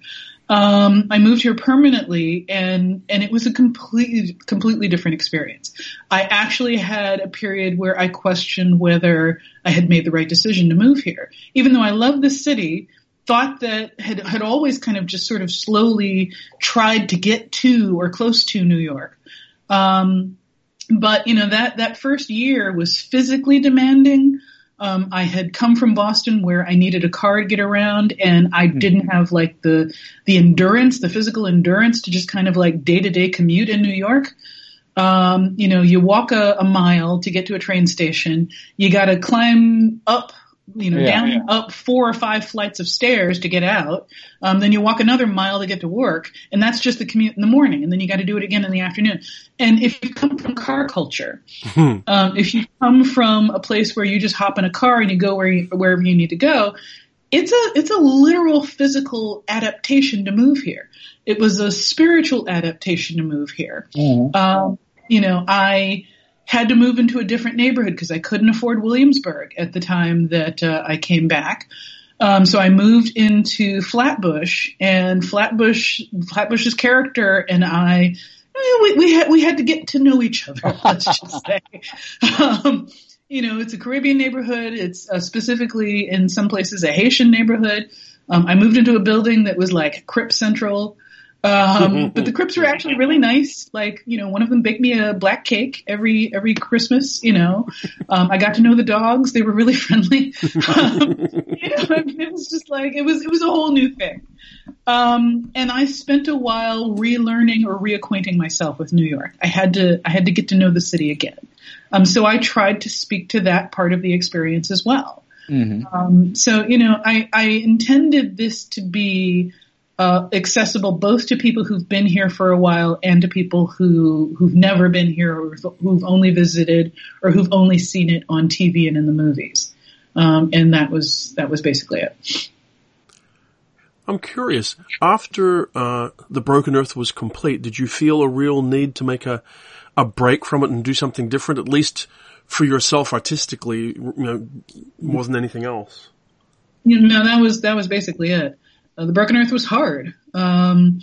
Um, I moved here permanently, and and it was a completely completely different experience. I actually had a period where I questioned whether I had made the right decision to move here, even though I love the city thought that had had always kind of just sort of slowly tried to get to or close to New York. Um, but you know that that first year was physically demanding. Um, I had come from Boston where I needed a car to get around, and I didn't have like the the endurance, the physical endurance to just kind of like day to day commute in New York. Um, you know, you walk a, a mile to get to a train station. You got to climb up, you know, Yeah, down yeah. up four or five flights of stairs to get out. Um, then you walk another mile to get to work, and that's just the commute in the morning. And then you got to do it again in the afternoon. And if you come from car culture, um, if you come from a place where you just hop in a car and you go where you, wherever you need to go, it's a it's a literal physical adaptation to move here. It was a spiritual adaptation to move here. Um, you know, I had to move into a different neighborhood because I couldn't afford Williamsburg at the time that uh, I came back. Um, so I moved into Flatbush, and Flatbush, Flatbush's character and I, eh, we, we had we had to get to know each other. Let's just say, um, you know, it's a Caribbean neighborhood. It's uh, specifically in some places a Haitian neighborhood. Um, I moved into a building that was like Crip Central. Um, but the Crips were actually really nice. Like, you know, one of them baked me a black cake every every Christmas. You know, um, I got to know the dogs; they were really friendly. um, you know, I mean, it was just like it was it was a whole new thing. Um, and I spent a while relearning or reacquainting myself with New York. I had to I had to get to know the city again. Um, so I tried to speak to that part of the experience as well. Mhm. Um, so you know, I, I intended this to be uh, accessible both to people who've been here for a while and to people who who've never been here or who've only visited or who've only seen it on TV and in the movies. Um, and that was that was basically it. I'm curious. After uh, the Broken Earth was complete, did you feel a real need to make a a break from it and do something different, at least for yourself artistically, you know, more than anything else? You know, that was that was basically it. Uh, the Broken Earth was hard, um,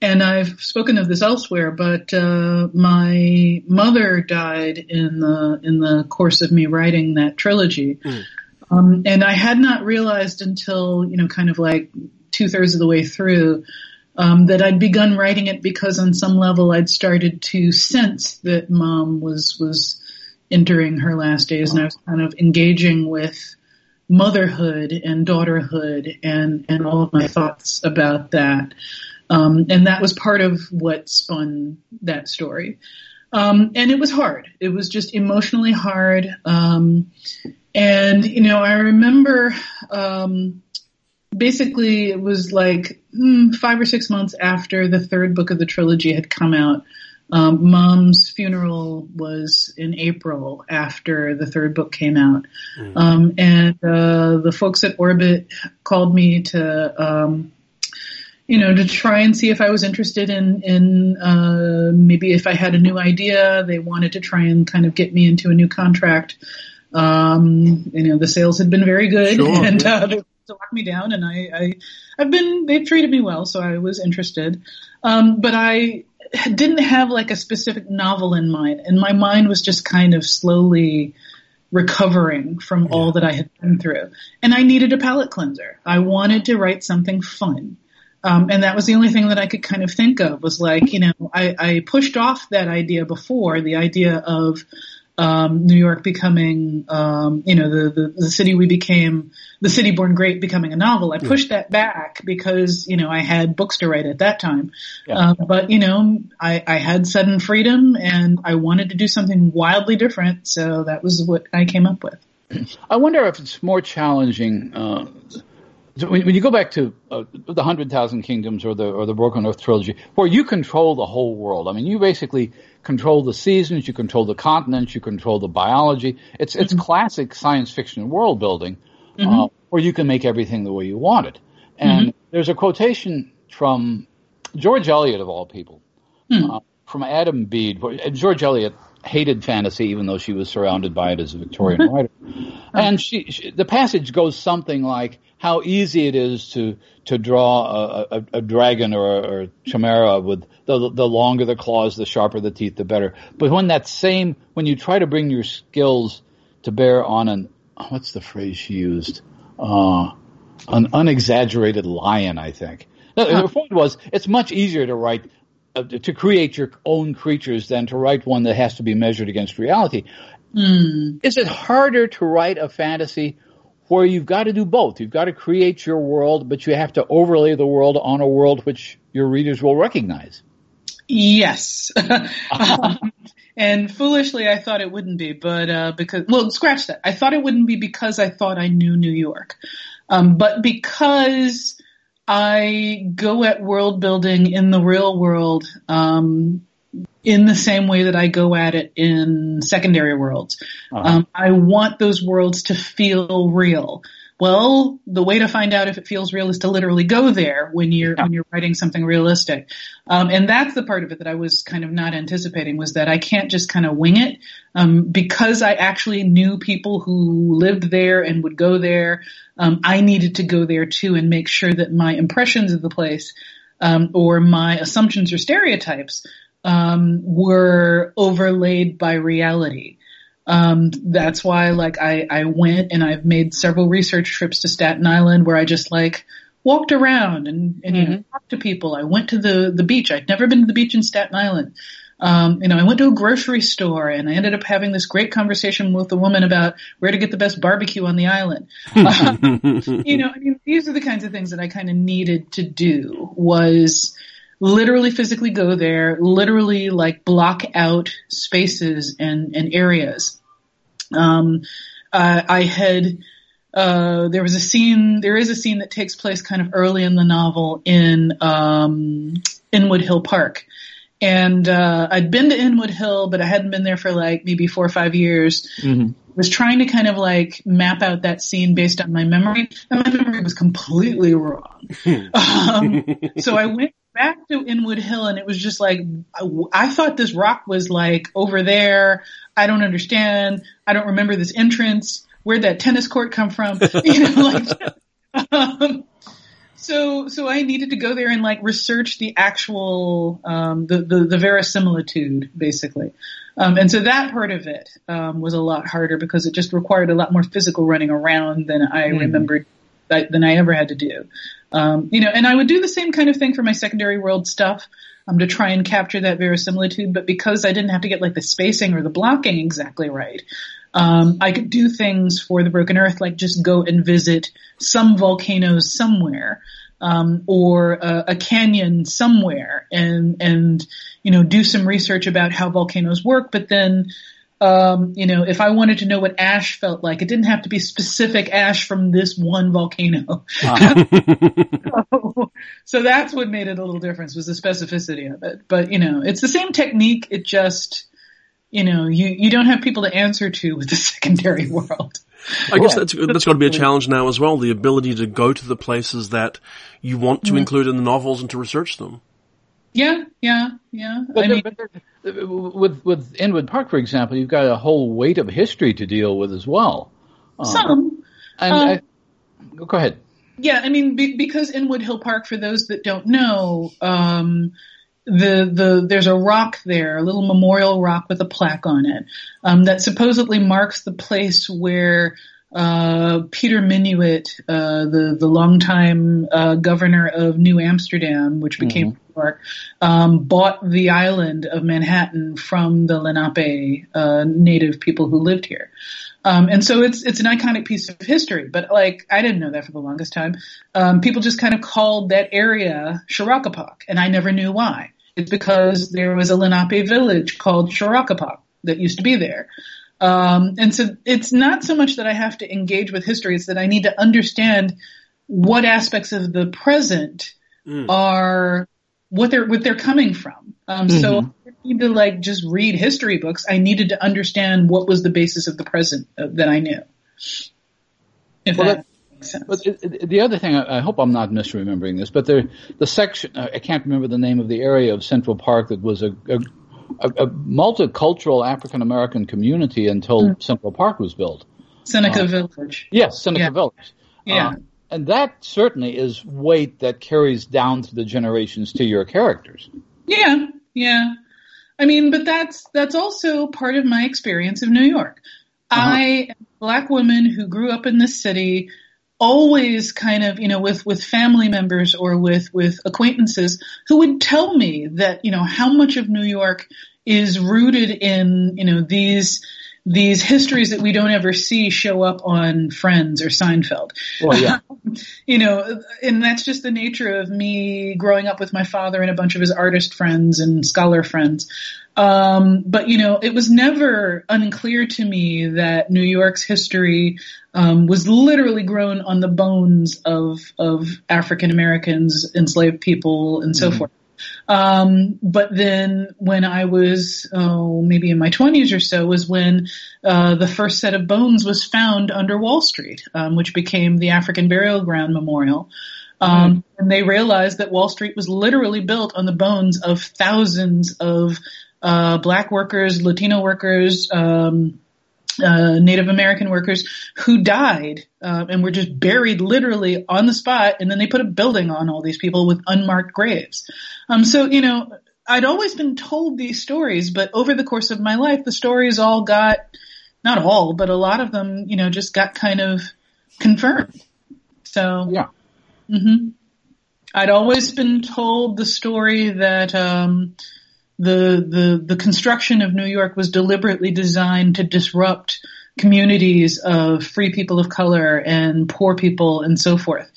and I've spoken of this elsewhere. But uh, my mother died in the in the course of me writing that trilogy, um, and I had not realized until you know, kind of like two thirds of the way through. Um, that I'd begun writing it because on some level I'd started to sense that mom was was entering her last days and I was kind of engaging with motherhood and daughterhood and, and all of my thoughts about that. Um, and that was part of what spun that story. Um, and it was hard. It was just emotionally hard. Um, and, you know, I remember, um, basically it was like mm, five or six months after the third book of the trilogy had come out. Um, Mom's funeral was in April after the third book came out, um, and uh, the folks at Orbit called me to, um, you know, to try and see if I was interested in in uh, maybe if I had a new idea. They wanted to try and kind of get me into a new contract. Um, you know, the sales had been very good, Sure, and uh, they to lock me down, and I, I I've been they've treated me well, so I was interested. Um, but I didn't have like a specific novel in mind, and my mind was just kind of slowly recovering from all that I had been through. And I needed a palate cleanser. I wanted to write something fun. Um, and that was the only thing that I could kind of think of was like, you know, I, I pushed off that idea before, the idea of um, New York becoming, um, you know, the, the, the city we became, the city born great becoming a novel. I pushed that back because, you know, I had books to write at that time. Yeah. Uh, but, you know, I, I had sudden freedom and I wanted to do something wildly different. So that was what I came up with. I wonder if it's more challenging. Uh, when, when you go back to uh, the Hundred Thousand Kingdoms or the or the Broken Earth trilogy, where you control the whole world. I mean, you basically control the seasons, you control the continents, you control the biology. It's it's mm-hmm. classic science fiction world building, uh, mm-hmm. where you can make everything the way you want it. And mm-hmm. there's a quotation from George Eliot of all people, hmm. uh, from Adam Bede. Uh, George Eliot hated fantasy, even though she was surrounded by it as a Victorian writer. And she, she, the passage goes something like how easy it is to to draw a, a, a dragon or, a- or chimera with the the longer the claws, the sharper the teeth, the better. But when that same when you try to bring your skills to bear on an what's the phrase she used? Uh, an unexaggerated lion, I think. No, The point was, it's much easier to write, to create your own creatures than to write one that has to be measured against reality. Is it harder to write a fantasy where you've got to do both? You've got to create your world, but you have to overlay the world on a world which your readers will recognize. Yes. Um, and foolishly, I thought it wouldn't be, but uh, because well, scratch that. I thought it wouldn't be because I thought I knew New York, um, but because I go at world building in the real world um, in the same way that I go at it in secondary worlds. Um, I want those worlds to feel real. Well, the way to find out if it feels real is to literally go there when you're when you're writing something realistic, um, and that's the part of it that I was kind of not anticipating was that I can't just kind of wing it um, because I actually knew people who lived there and would go there. Um, I needed to go there too and make sure that my impressions of the place um, or my assumptions or stereotypes um, were overlaid by reality. Um, that's why like I, I went and I've made several research trips to Staten Island where I just like walked around and, and you know, talked to people. I went to the, the beach. I'd never been to the beach in Staten Island. Um, you know, I went to a grocery store and I ended up having this great conversation with a woman about where to get the best barbecue on the island. Um, you know, I mean, these are the kinds of things that I kind of needed to do was, literally physically go there, literally like block out spaces and, and areas. Um, uh, I had, uh, there was a scene, there is a scene that takes place kind of early in the novel in, um, Inwood Hill Park. And, uh, I'd been to Inwood Hill, but I hadn't been there for like maybe four or five years. Mm-hmm. Was trying to kind of like map out that scene based on my memory, and my memory was completely wrong. um, so I went back to Inwood Hill and it was just like, I, I thought this rock was like over there. I don't understand. I don't remember this entrance. Where'd that tennis court come from? You know, like, um, so, so I needed to go there and like research the actual, um, the, the, the verisimilitude basically. Um, and so that part of it, um, was a lot harder because it just required a lot more physical running around than I mm. remembered than I ever had to do. Um, you know, and I would do the same kind of thing for my secondary world stuff um, to try and capture that verisimilitude. But because I didn't have to get like the spacing or the blocking exactly right, um, I could do things for the Broken Earth, like just go and visit some volcanoes somewhere. Um, or a, a, canyon somewhere and and you know do some research about how volcanoes work but then um, you know, if I wanted to know what ash felt like, it didn't have to be specific ash from this one volcano. So, so, that's what made it a little difference was the specificity of it. But you know, it's the same technique. It just, you know, you you don't have people to answer to with the secondary world. I guess that's that's got to be a challenge now as well. The ability to go to the places that you want to mm-hmm. include in the novels and to research them. Yeah, yeah, yeah. But, I mean, but with with Inwood Park, for example, you've got a whole weight of history to deal with as well. Uh, Some. and um, I, go ahead. Yeah, I mean, be, because Inwood Hill Park, for those that don't know, um, the the there's a rock there, a little memorial rock with a plaque on it, um, that supposedly marks the place where uh, Peter Minuit, uh, the the longtime uh, governor of New Amsterdam, which became mm-hmm. York, um, bought the island of Manhattan from the Lenape uh, native people who lived here. Um, and so it's it's an iconic piece of history. But like I didn't know that for the longest time. Um, people just kind of called that area Shorakkopoch, and I never knew why. It's because there was a Lenape village called Shorakkopoch that used to be there. Um, and so it's not so much that I have to engage with history, it's that I need to understand what aspects of the present mm. are what they're what they're coming from. Um, mm-hmm. So I need to like just read history books. I needed to understand what was the basis of the present uh, that I knew. If well, that, makes sense. But the other thing, I hope I'm not misremembering this, but the the section I can't remember the name of the area of Central Park that was a, a a, a multicultural African American community until mm. Central Park was built. Seneca uh, Village. Yes, Seneca yeah. Village. Yeah. Uh, and that certainly is weight that carries down through the generations to your characters. Yeah, yeah. I mean, but that's that's also part of my experience of New York. Uh-huh. I am a black woman who grew up in this city always kind of, you know, with, with family members or with, with acquaintances who would tell me that, you know, how much of New York is rooted in, you know, these, these histories that we don't ever see show up on Friends or Seinfeld. Well, yeah. you know, and that's just the nature of me growing up with my father and a bunch of his artist friends and scholar friends. Um, but you know, it was never unclear to me that New York's history um, was literally grown on the bones of of African Americans, enslaved people, and so mm-hmm. forth. Um, but then when I was, oh, maybe in my twenties or so was when, uh, the first set of bones was found under Wall Street, um, which became the African Burial Ground Memorial. Um, mm-hmm. and they realized that Wall Street was literally built on the bones of thousands of, uh, black workers, Latino workers, um, uh, Native American workers who died uh, and were just buried literally on the spot, and then they put a building on all these people with unmarked graves. Um, so you know, I'd always been told these stories, but over the course of my life, the stories all got not all, but a lot of them, you know, just got kind of confirmed. So yeah. Mm-hmm. I'd always been told the story that um, the the the construction of New York was deliberately designed to disrupt communities of free people of color and poor people and so forth.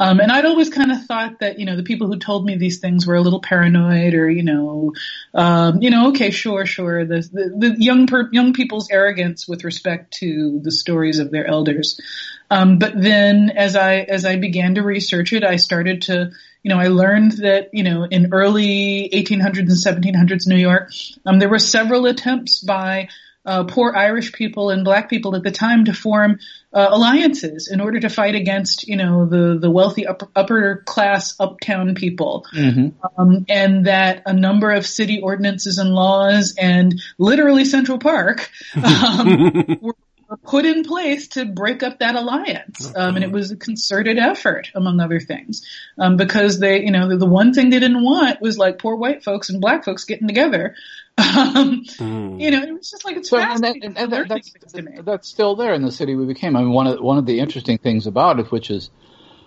Um, and I'd always kind of thought that, you know, the people who told me these things were a little paranoid or, you know, um, you know, okay, sure, sure. The, the, the young, per, young people's arrogance with respect to the stories of their elders. Um, but then as I, as I began to research it, I started to, you know, I learned that, you know, in early 1800s and 1700s New York, um, there were several attempts by uh, poor Irish people and black people at the time to form uh, alliances in order to fight against, you know, the the wealthy upper, upper class uptown people, mm-hmm. um, and that a number of city ordinances and laws and literally Central Park um, were put in place to break up that alliance. Um, and it was a concerted effort, among other things, um, because they, you know, the, the, one thing they didn't want was like poor white folks and black folks getting together um, mm. You know, it was just like it's so, fascinating. And, that, and that, that's, that's, still there in the city we became. I mean, one of one of the interesting things about it, which is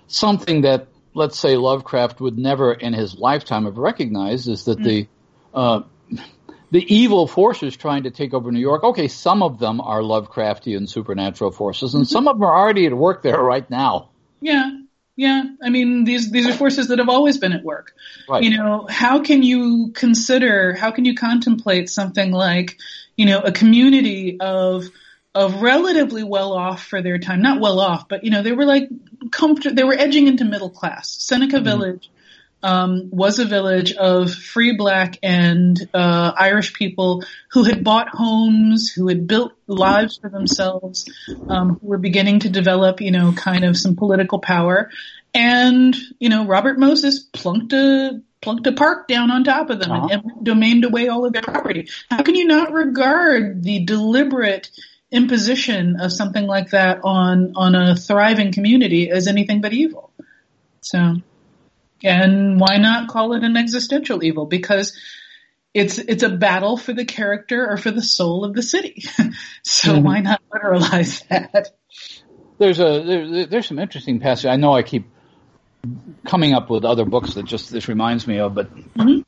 something that let's say Lovecraft would never in his lifetime have recognized, is that mm. the uh, the evil forces trying to take over New York. Okay, some of them are Lovecraftian supernatural forces, and mm-hmm. some of them are already at work there right now. Yeah, yeah, I mean these these are forces that have always been at work. Right. You know, how can you consider, how can you contemplate something like, you know, a community of of relatively well off for their time, not well off, but you know, they were like comfort, they were edging into middle class. Seneca mm-hmm. Village um, was a village of free black and uh, Irish people who had bought homes, who had built lives for themselves, um, who were beginning to develop, you know, kind of some political power. And you know, Robert Moses plunked a plunked a park down on top of them uh-huh. and, and domained away all of their property. How can you not regard the deliberate imposition of something like that on on a thriving community as anything but evil? So and why not call it an existential evil? Because it's it's a battle for the character or for the soul of the city. so mm-hmm. why not literalize that? There's a there, there's some interesting passage. I know I keep coming up with other books that just this reminds me of, but mm-hmm.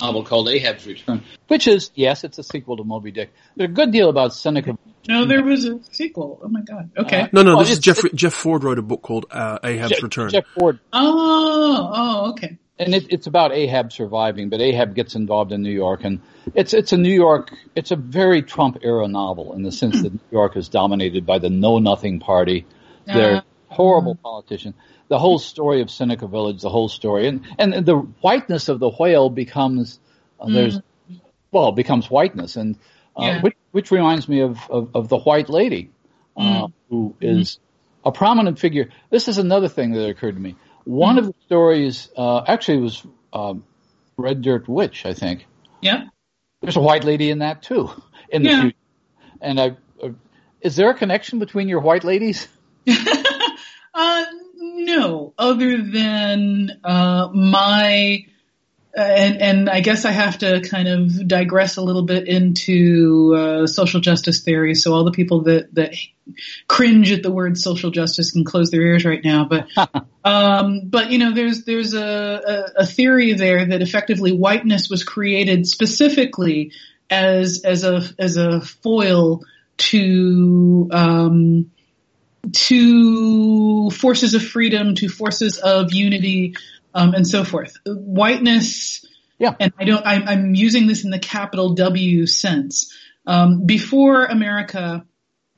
Novel called Ahab's Return, which is yes, it's a sequel to Moby Dick. There's a good deal about Seneca no, there was a sequel. Oh my god. Okay. Uh, no, no, well, this is Jeff. Jeff Ford wrote a book called uh, Ahab's Jeff, Return. Jeff Ford. Oh, oh, okay. And it, it's about Ahab surviving, but Ahab gets involved in New York, and it's it's a New York. It's a very Trump era novel in the sense that New York is dominated by the Know Nothing Party. They're uh, horrible politicians. The whole story of Seneca Village, the whole story, and and the whiteness of the whale becomes uh, there's mm. well becomes whiteness, and uh, yeah. which, which reminds me of, of, of the White Lady, uh, mm. who is mm-hmm. a prominent figure. This is another thing that occurred to me. One mm. of the stories, uh, actually, was um, Red Dirt Witch, I think. Yeah. There's a white lady in that too, in the yeah. future. And I, uh, is there a connection between your white ladies? uh, other than uh, my and, and I guess I have to kind of digress a little bit into uh, social justice theory. So all the people that that cringe at the word social justice can close their ears right now. But um, but you know, there's there's a, a, a theory there that effectively whiteness was created specifically as as a as a foil to um, to forces of freedom, to forces of unity, um, and so forth. Whiteness, yeah. and I don't, I'm, I'm using this in the capital W sense. Um, before America,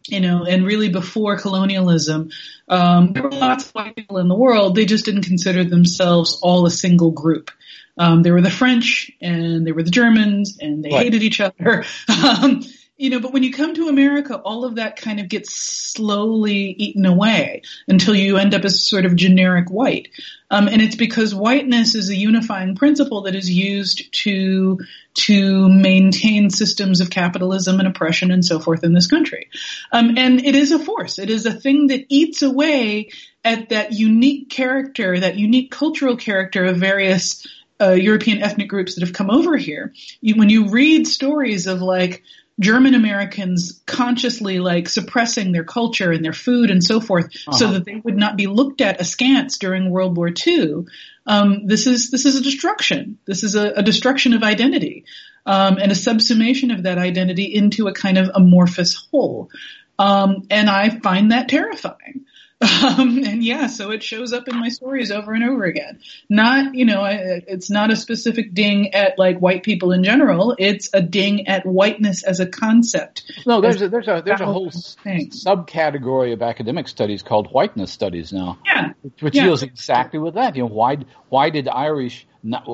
you know, and really before colonialism, um, there were lots of white people in the world. They just didn't consider themselves all a single group. Um, there were the French and there were the Germans and they right. hated each other. Um, you know, but when you come to America, all of that kind of gets slowly eaten away until you end up as sort of generic white. Um, and it's because whiteness is a unifying principle that is used to to maintain systems of capitalism and oppression and so forth in this country. Um, and it is a force. It is a thing that eats away at that unique character, that unique cultural character of various uh, European ethnic groups that have come over here. You, when you read stories of like German Americans consciously like suppressing their culture and their food and so forth uh-huh. so that they would not be looked at askance during World War II. Um, this is this is a destruction. This is a, a destruction of identity um, and a subsumation of that identity into a kind of amorphous whole. Um, and I find that terrifying. Um, and yeah, so it shows up in my stories over and over again. Not, you know, it's not a specific ding at like white people in general. It's a ding at whiteness as a concept. No, there's a, there's a there's a whole thing. subcategory of academic studies called whiteness studies now. Yeah, which yeah. deals exactly with that. You know, why why did Irish not,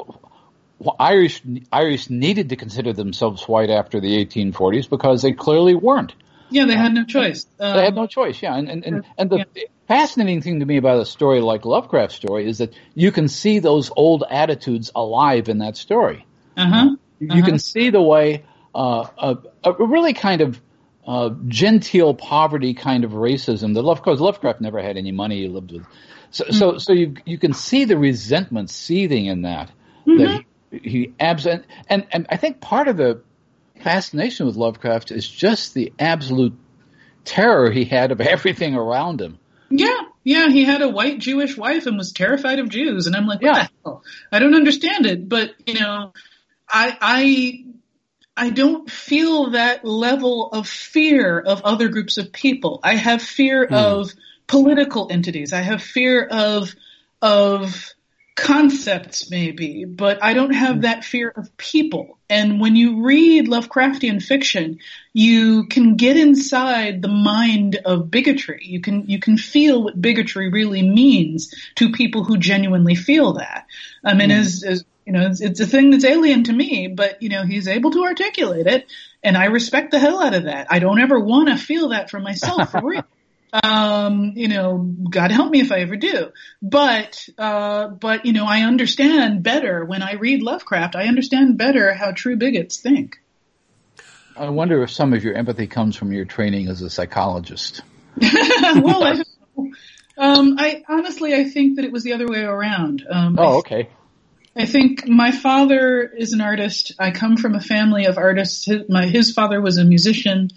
Irish Irish needed to consider themselves white after the 1840s because they clearly weren't. Yeah, they had no choice. Um, they had no choice. Yeah, and and and, and the yeah. fascinating thing to me about a story like Lovecraft's story is that you can see those old attitudes alive in that story. Uh-huh. uh-huh. You can see the way uh, a, a, really kind of uh, genteel poverty kind of racism that Lovecraft, Lovecraft never had any money. He lived with, so mm-hmm. so so you you can see the resentment seething in that. Mm-hmm. That he, he abs and, and and I think part of the fascination with Lovecraft is just the absolute terror he had of everything around him. Yeah, yeah, he had a white Jewish wife and was terrified of Jews, and I'm like, what yeah. the hell? I don't understand it, but you know, I I I don't feel that level of fear of other groups of people. I have fear hmm. of political entities. I have fear of of concepts maybe, but I don't have that fear of people. And when you read Lovecraftian fiction, you can get inside the mind of bigotry. You can, you can feel what bigotry really means to people who genuinely feel that. I mean, mm. as, as, you know, it's, it's a thing that's alien to me, but you know, he's able to articulate it and I respect the hell out of that. I don't ever want to feel that for myself for real. Um, you know, God help me if I ever do. But, uh, but, you know, I understand better when I read Lovecraft, I understand better how true bigots think. I wonder if some of your empathy comes from your training as a psychologist. well, I, um, I honestly, I think that it was the other way around. Um, oh, okay. I think my father is an artist. I come from a family of artists. His, my, his father was a musician.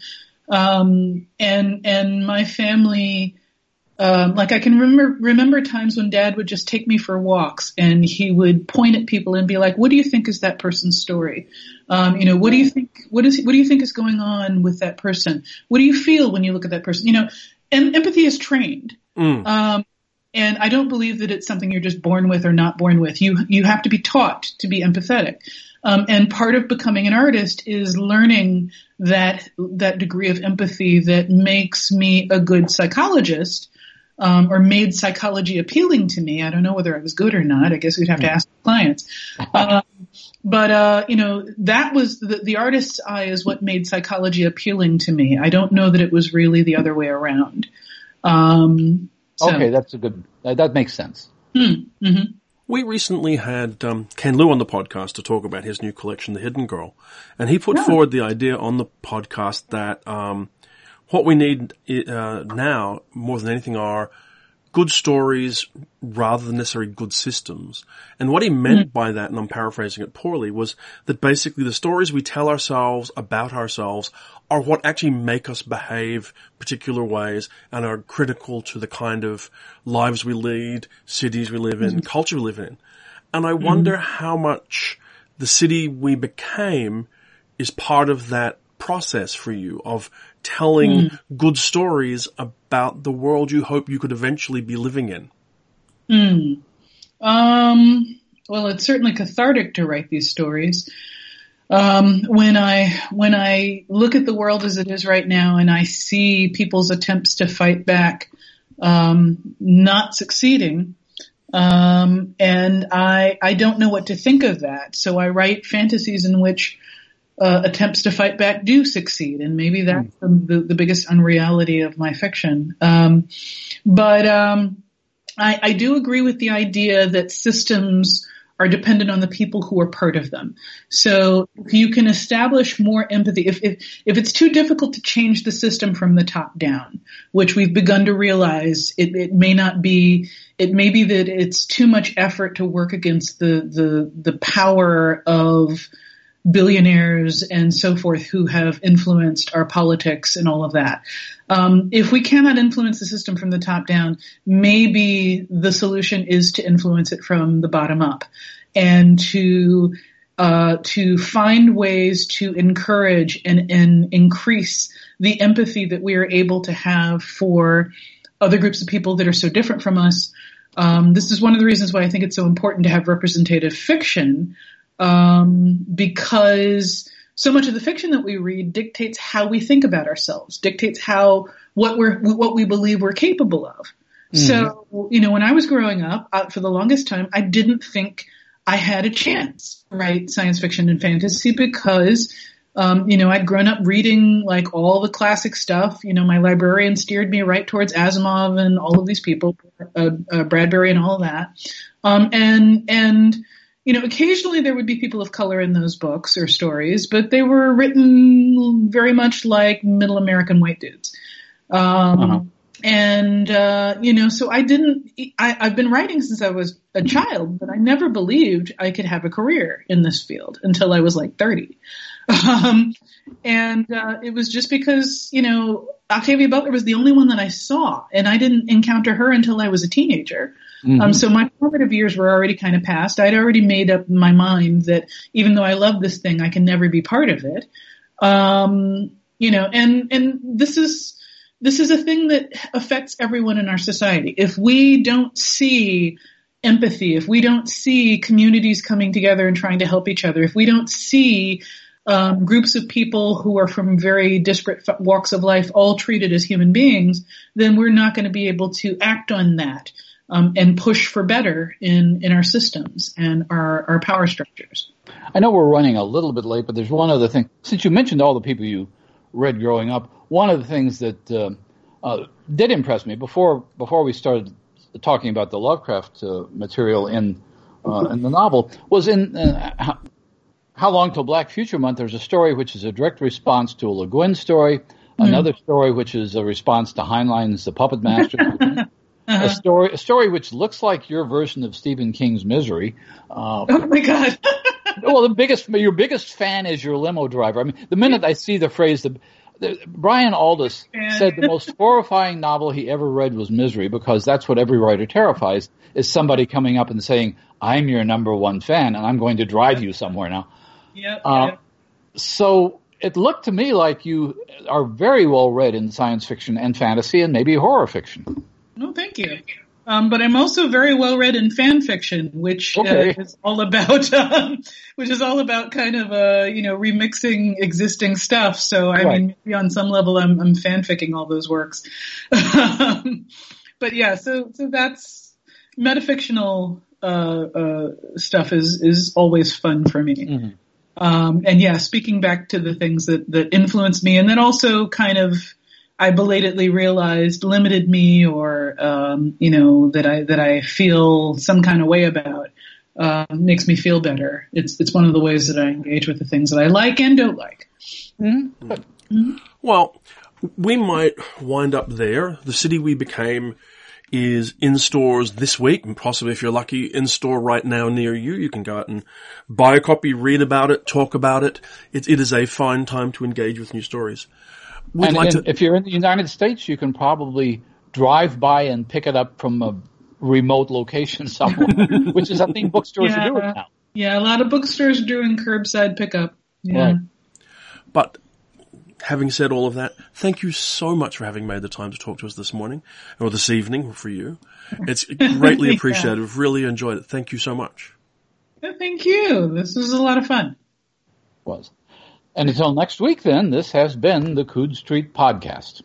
Um, and, and my family, um, like I can remember, remember times when dad would just take me for walks and he would point at people and be like, what do you think is that person's story? Um, you know, what do you think, what is, what do you think is going on with that person? What do you feel when you look at that person? You know, and empathy is trained. Mm. Um, and I don't believe that it's something you're just born with or not born with. You, you have to be taught to be empathetic. Um, and part of becoming an artist is learning that that degree of empathy that makes me a good psychologist, um, or made psychology appealing to me. I don't know whether I was good or not. I guess we'd have to ask clients. Um, but uh, you know, that was the, the artist's eye is what made psychology appealing to me. I don't know that it was really the other way around. Um, so. Okay, that's a good. that makes sense. Hmm, mm-hmm. We recently had um, Ken Liu on the podcast to talk about his new collection, The Hidden Girl, and he put yeah. forward the idea on the podcast that um, what we need uh, now more than anything are good stories rather than necessarily good systems. And what he meant mm. by that, and I'm paraphrasing it poorly, was that basically the stories we tell ourselves about ourselves are what actually make us behave particular ways and are critical to the kind of lives we lead, cities we live in, mm. culture we live in. And I mm. wonder how much the city we became is part of that process for you of telling mm. good stories about the world you hope you could eventually be living in? Hmm. Um, well, it's certainly cathartic to write these stories. Um, when I when I look at the world as it is right now, and I see people's attempts to fight back um, not succeeding, um, and I I don't know what to think of that. So I write fantasies in which uh, attempts to fight back do succeed, and maybe that's mm. the, the, biggest unreality of my fiction. Um, but um, I, I, do agree with the idea that systems are dependent on the people who are part of them. So if you can establish more empathy, if, if, if it's too difficult to change the system from the top down, which we've begun to realize it, it may not be, it may be that it's too much effort to work against the, the, the power of billionaires and so forth who have influenced our politics and all of that. Um, if we cannot influence the system from the top down, maybe the solution is to influence it from the bottom up and to uh, to find ways to encourage and, and increase the empathy that we are able to have for other groups of people that are so different from us. Um, this is one of the reasons why I think it's so important to have representative fiction, um, because so much of the fiction that we read dictates how we think about ourselves, dictates how what we're what we believe we're capable of. Mm-hmm. So, you know, when I was growing up, uh, for the longest time, I didn't think I had a chance to write science fiction and fantasy because um, you know, I'd grown up reading like all the classic stuff. You know, my librarian steered me right towards Asimov and all of these people, uh, uh, Bradbury and all that. Um, and and you know, occasionally there would be people of color in those books or stories, but they were written very much like middle American white dudes. Um, uh-huh. And uh, you know, so I didn't. I, I've been writing since I was a child, but I never believed I could have a career in this field until I was like thirty. Um, and uh, it was just because you know Octavia Butler was the only one that I saw, and I didn't encounter her until I was a teenager. Mm-hmm. Um, so my formative years were already kind of past. I'd already made up my mind that even though I love this thing, I can never be part of it. Um, you know, and and this is this is a thing that affects everyone in our society. If we don't see empathy, if we don't see communities coming together and trying to help each other, if we don't see um, groups of people who are from very disparate walks of life all treated as human beings, then we're not going to be able to act on that um, and push for better in, in our systems and our, our power structures. I know we're running a little bit late, but there's one other thing. Since you mentioned all the people you read growing up, one of the things that uh, uh, did impress me before before we started talking about the Lovecraft uh, material in uh, in the novel was in uh, how Long Till Black Future Month, there's a story which is a direct response to a Le Guin story, mm-hmm. another story which is a response to Heinlein's The Puppet Master, uh-huh. a story a story which looks like your version of Stephen King's Misery. Uh, oh my God. well, the biggest, your biggest fan is your limo driver. I mean, the minute I see the phrase, the, the Brian Aldiss said the most horrifying novel he ever read was Misery because that's what every writer terrifies is somebody coming up and saying, I'm your number one fan and I'm going to drive you somewhere now. Uh, yep. So it looked to me like you are very well read in science fiction and fantasy and maybe horror fiction. No, thank you. Um, but I'm also very well read in fan fiction, which uh, okay. uh, is all about, um, which is all about kind of, uh, you know, remixing existing stuff. So I right. mean, on some level, I'm, I'm fanficking all those works. but yeah, so so that's metafictional uh, uh, stuff is is always fun for me. Mm-hmm. Um, and yeah, speaking back to the things that, that influenced me and then also kind of, I belatedly realized limited me or, um, you know, that I, that I feel some kind of way about, uh, makes me feel better. It's, it's one of the ways that I engage with the things that I like and don't like. Mm-hmm. Mm-hmm. Well, we might wind up there. The city we became is in stores this week, and possibly if you're lucky, in store right now near you. You can go out and buy a copy, read about it, talk about it. It, it is a fine time to engage with new stories. We'd and, like and to, if you're in the United States, you can probably drive by and pick it up from a remote location somewhere, which is I think bookstores yeah, are doing now. Yeah, a lot of bookstores are doing curbside pickup. Yeah. Right. But having said all of that, thank you so much for having made the time to talk to us this morning or this evening for you. It's greatly appreciated. We've really enjoyed it. Thank you so much. Thank you. This was a lot of fun. Was. And until next week then, this has been the Coode Street Podcast.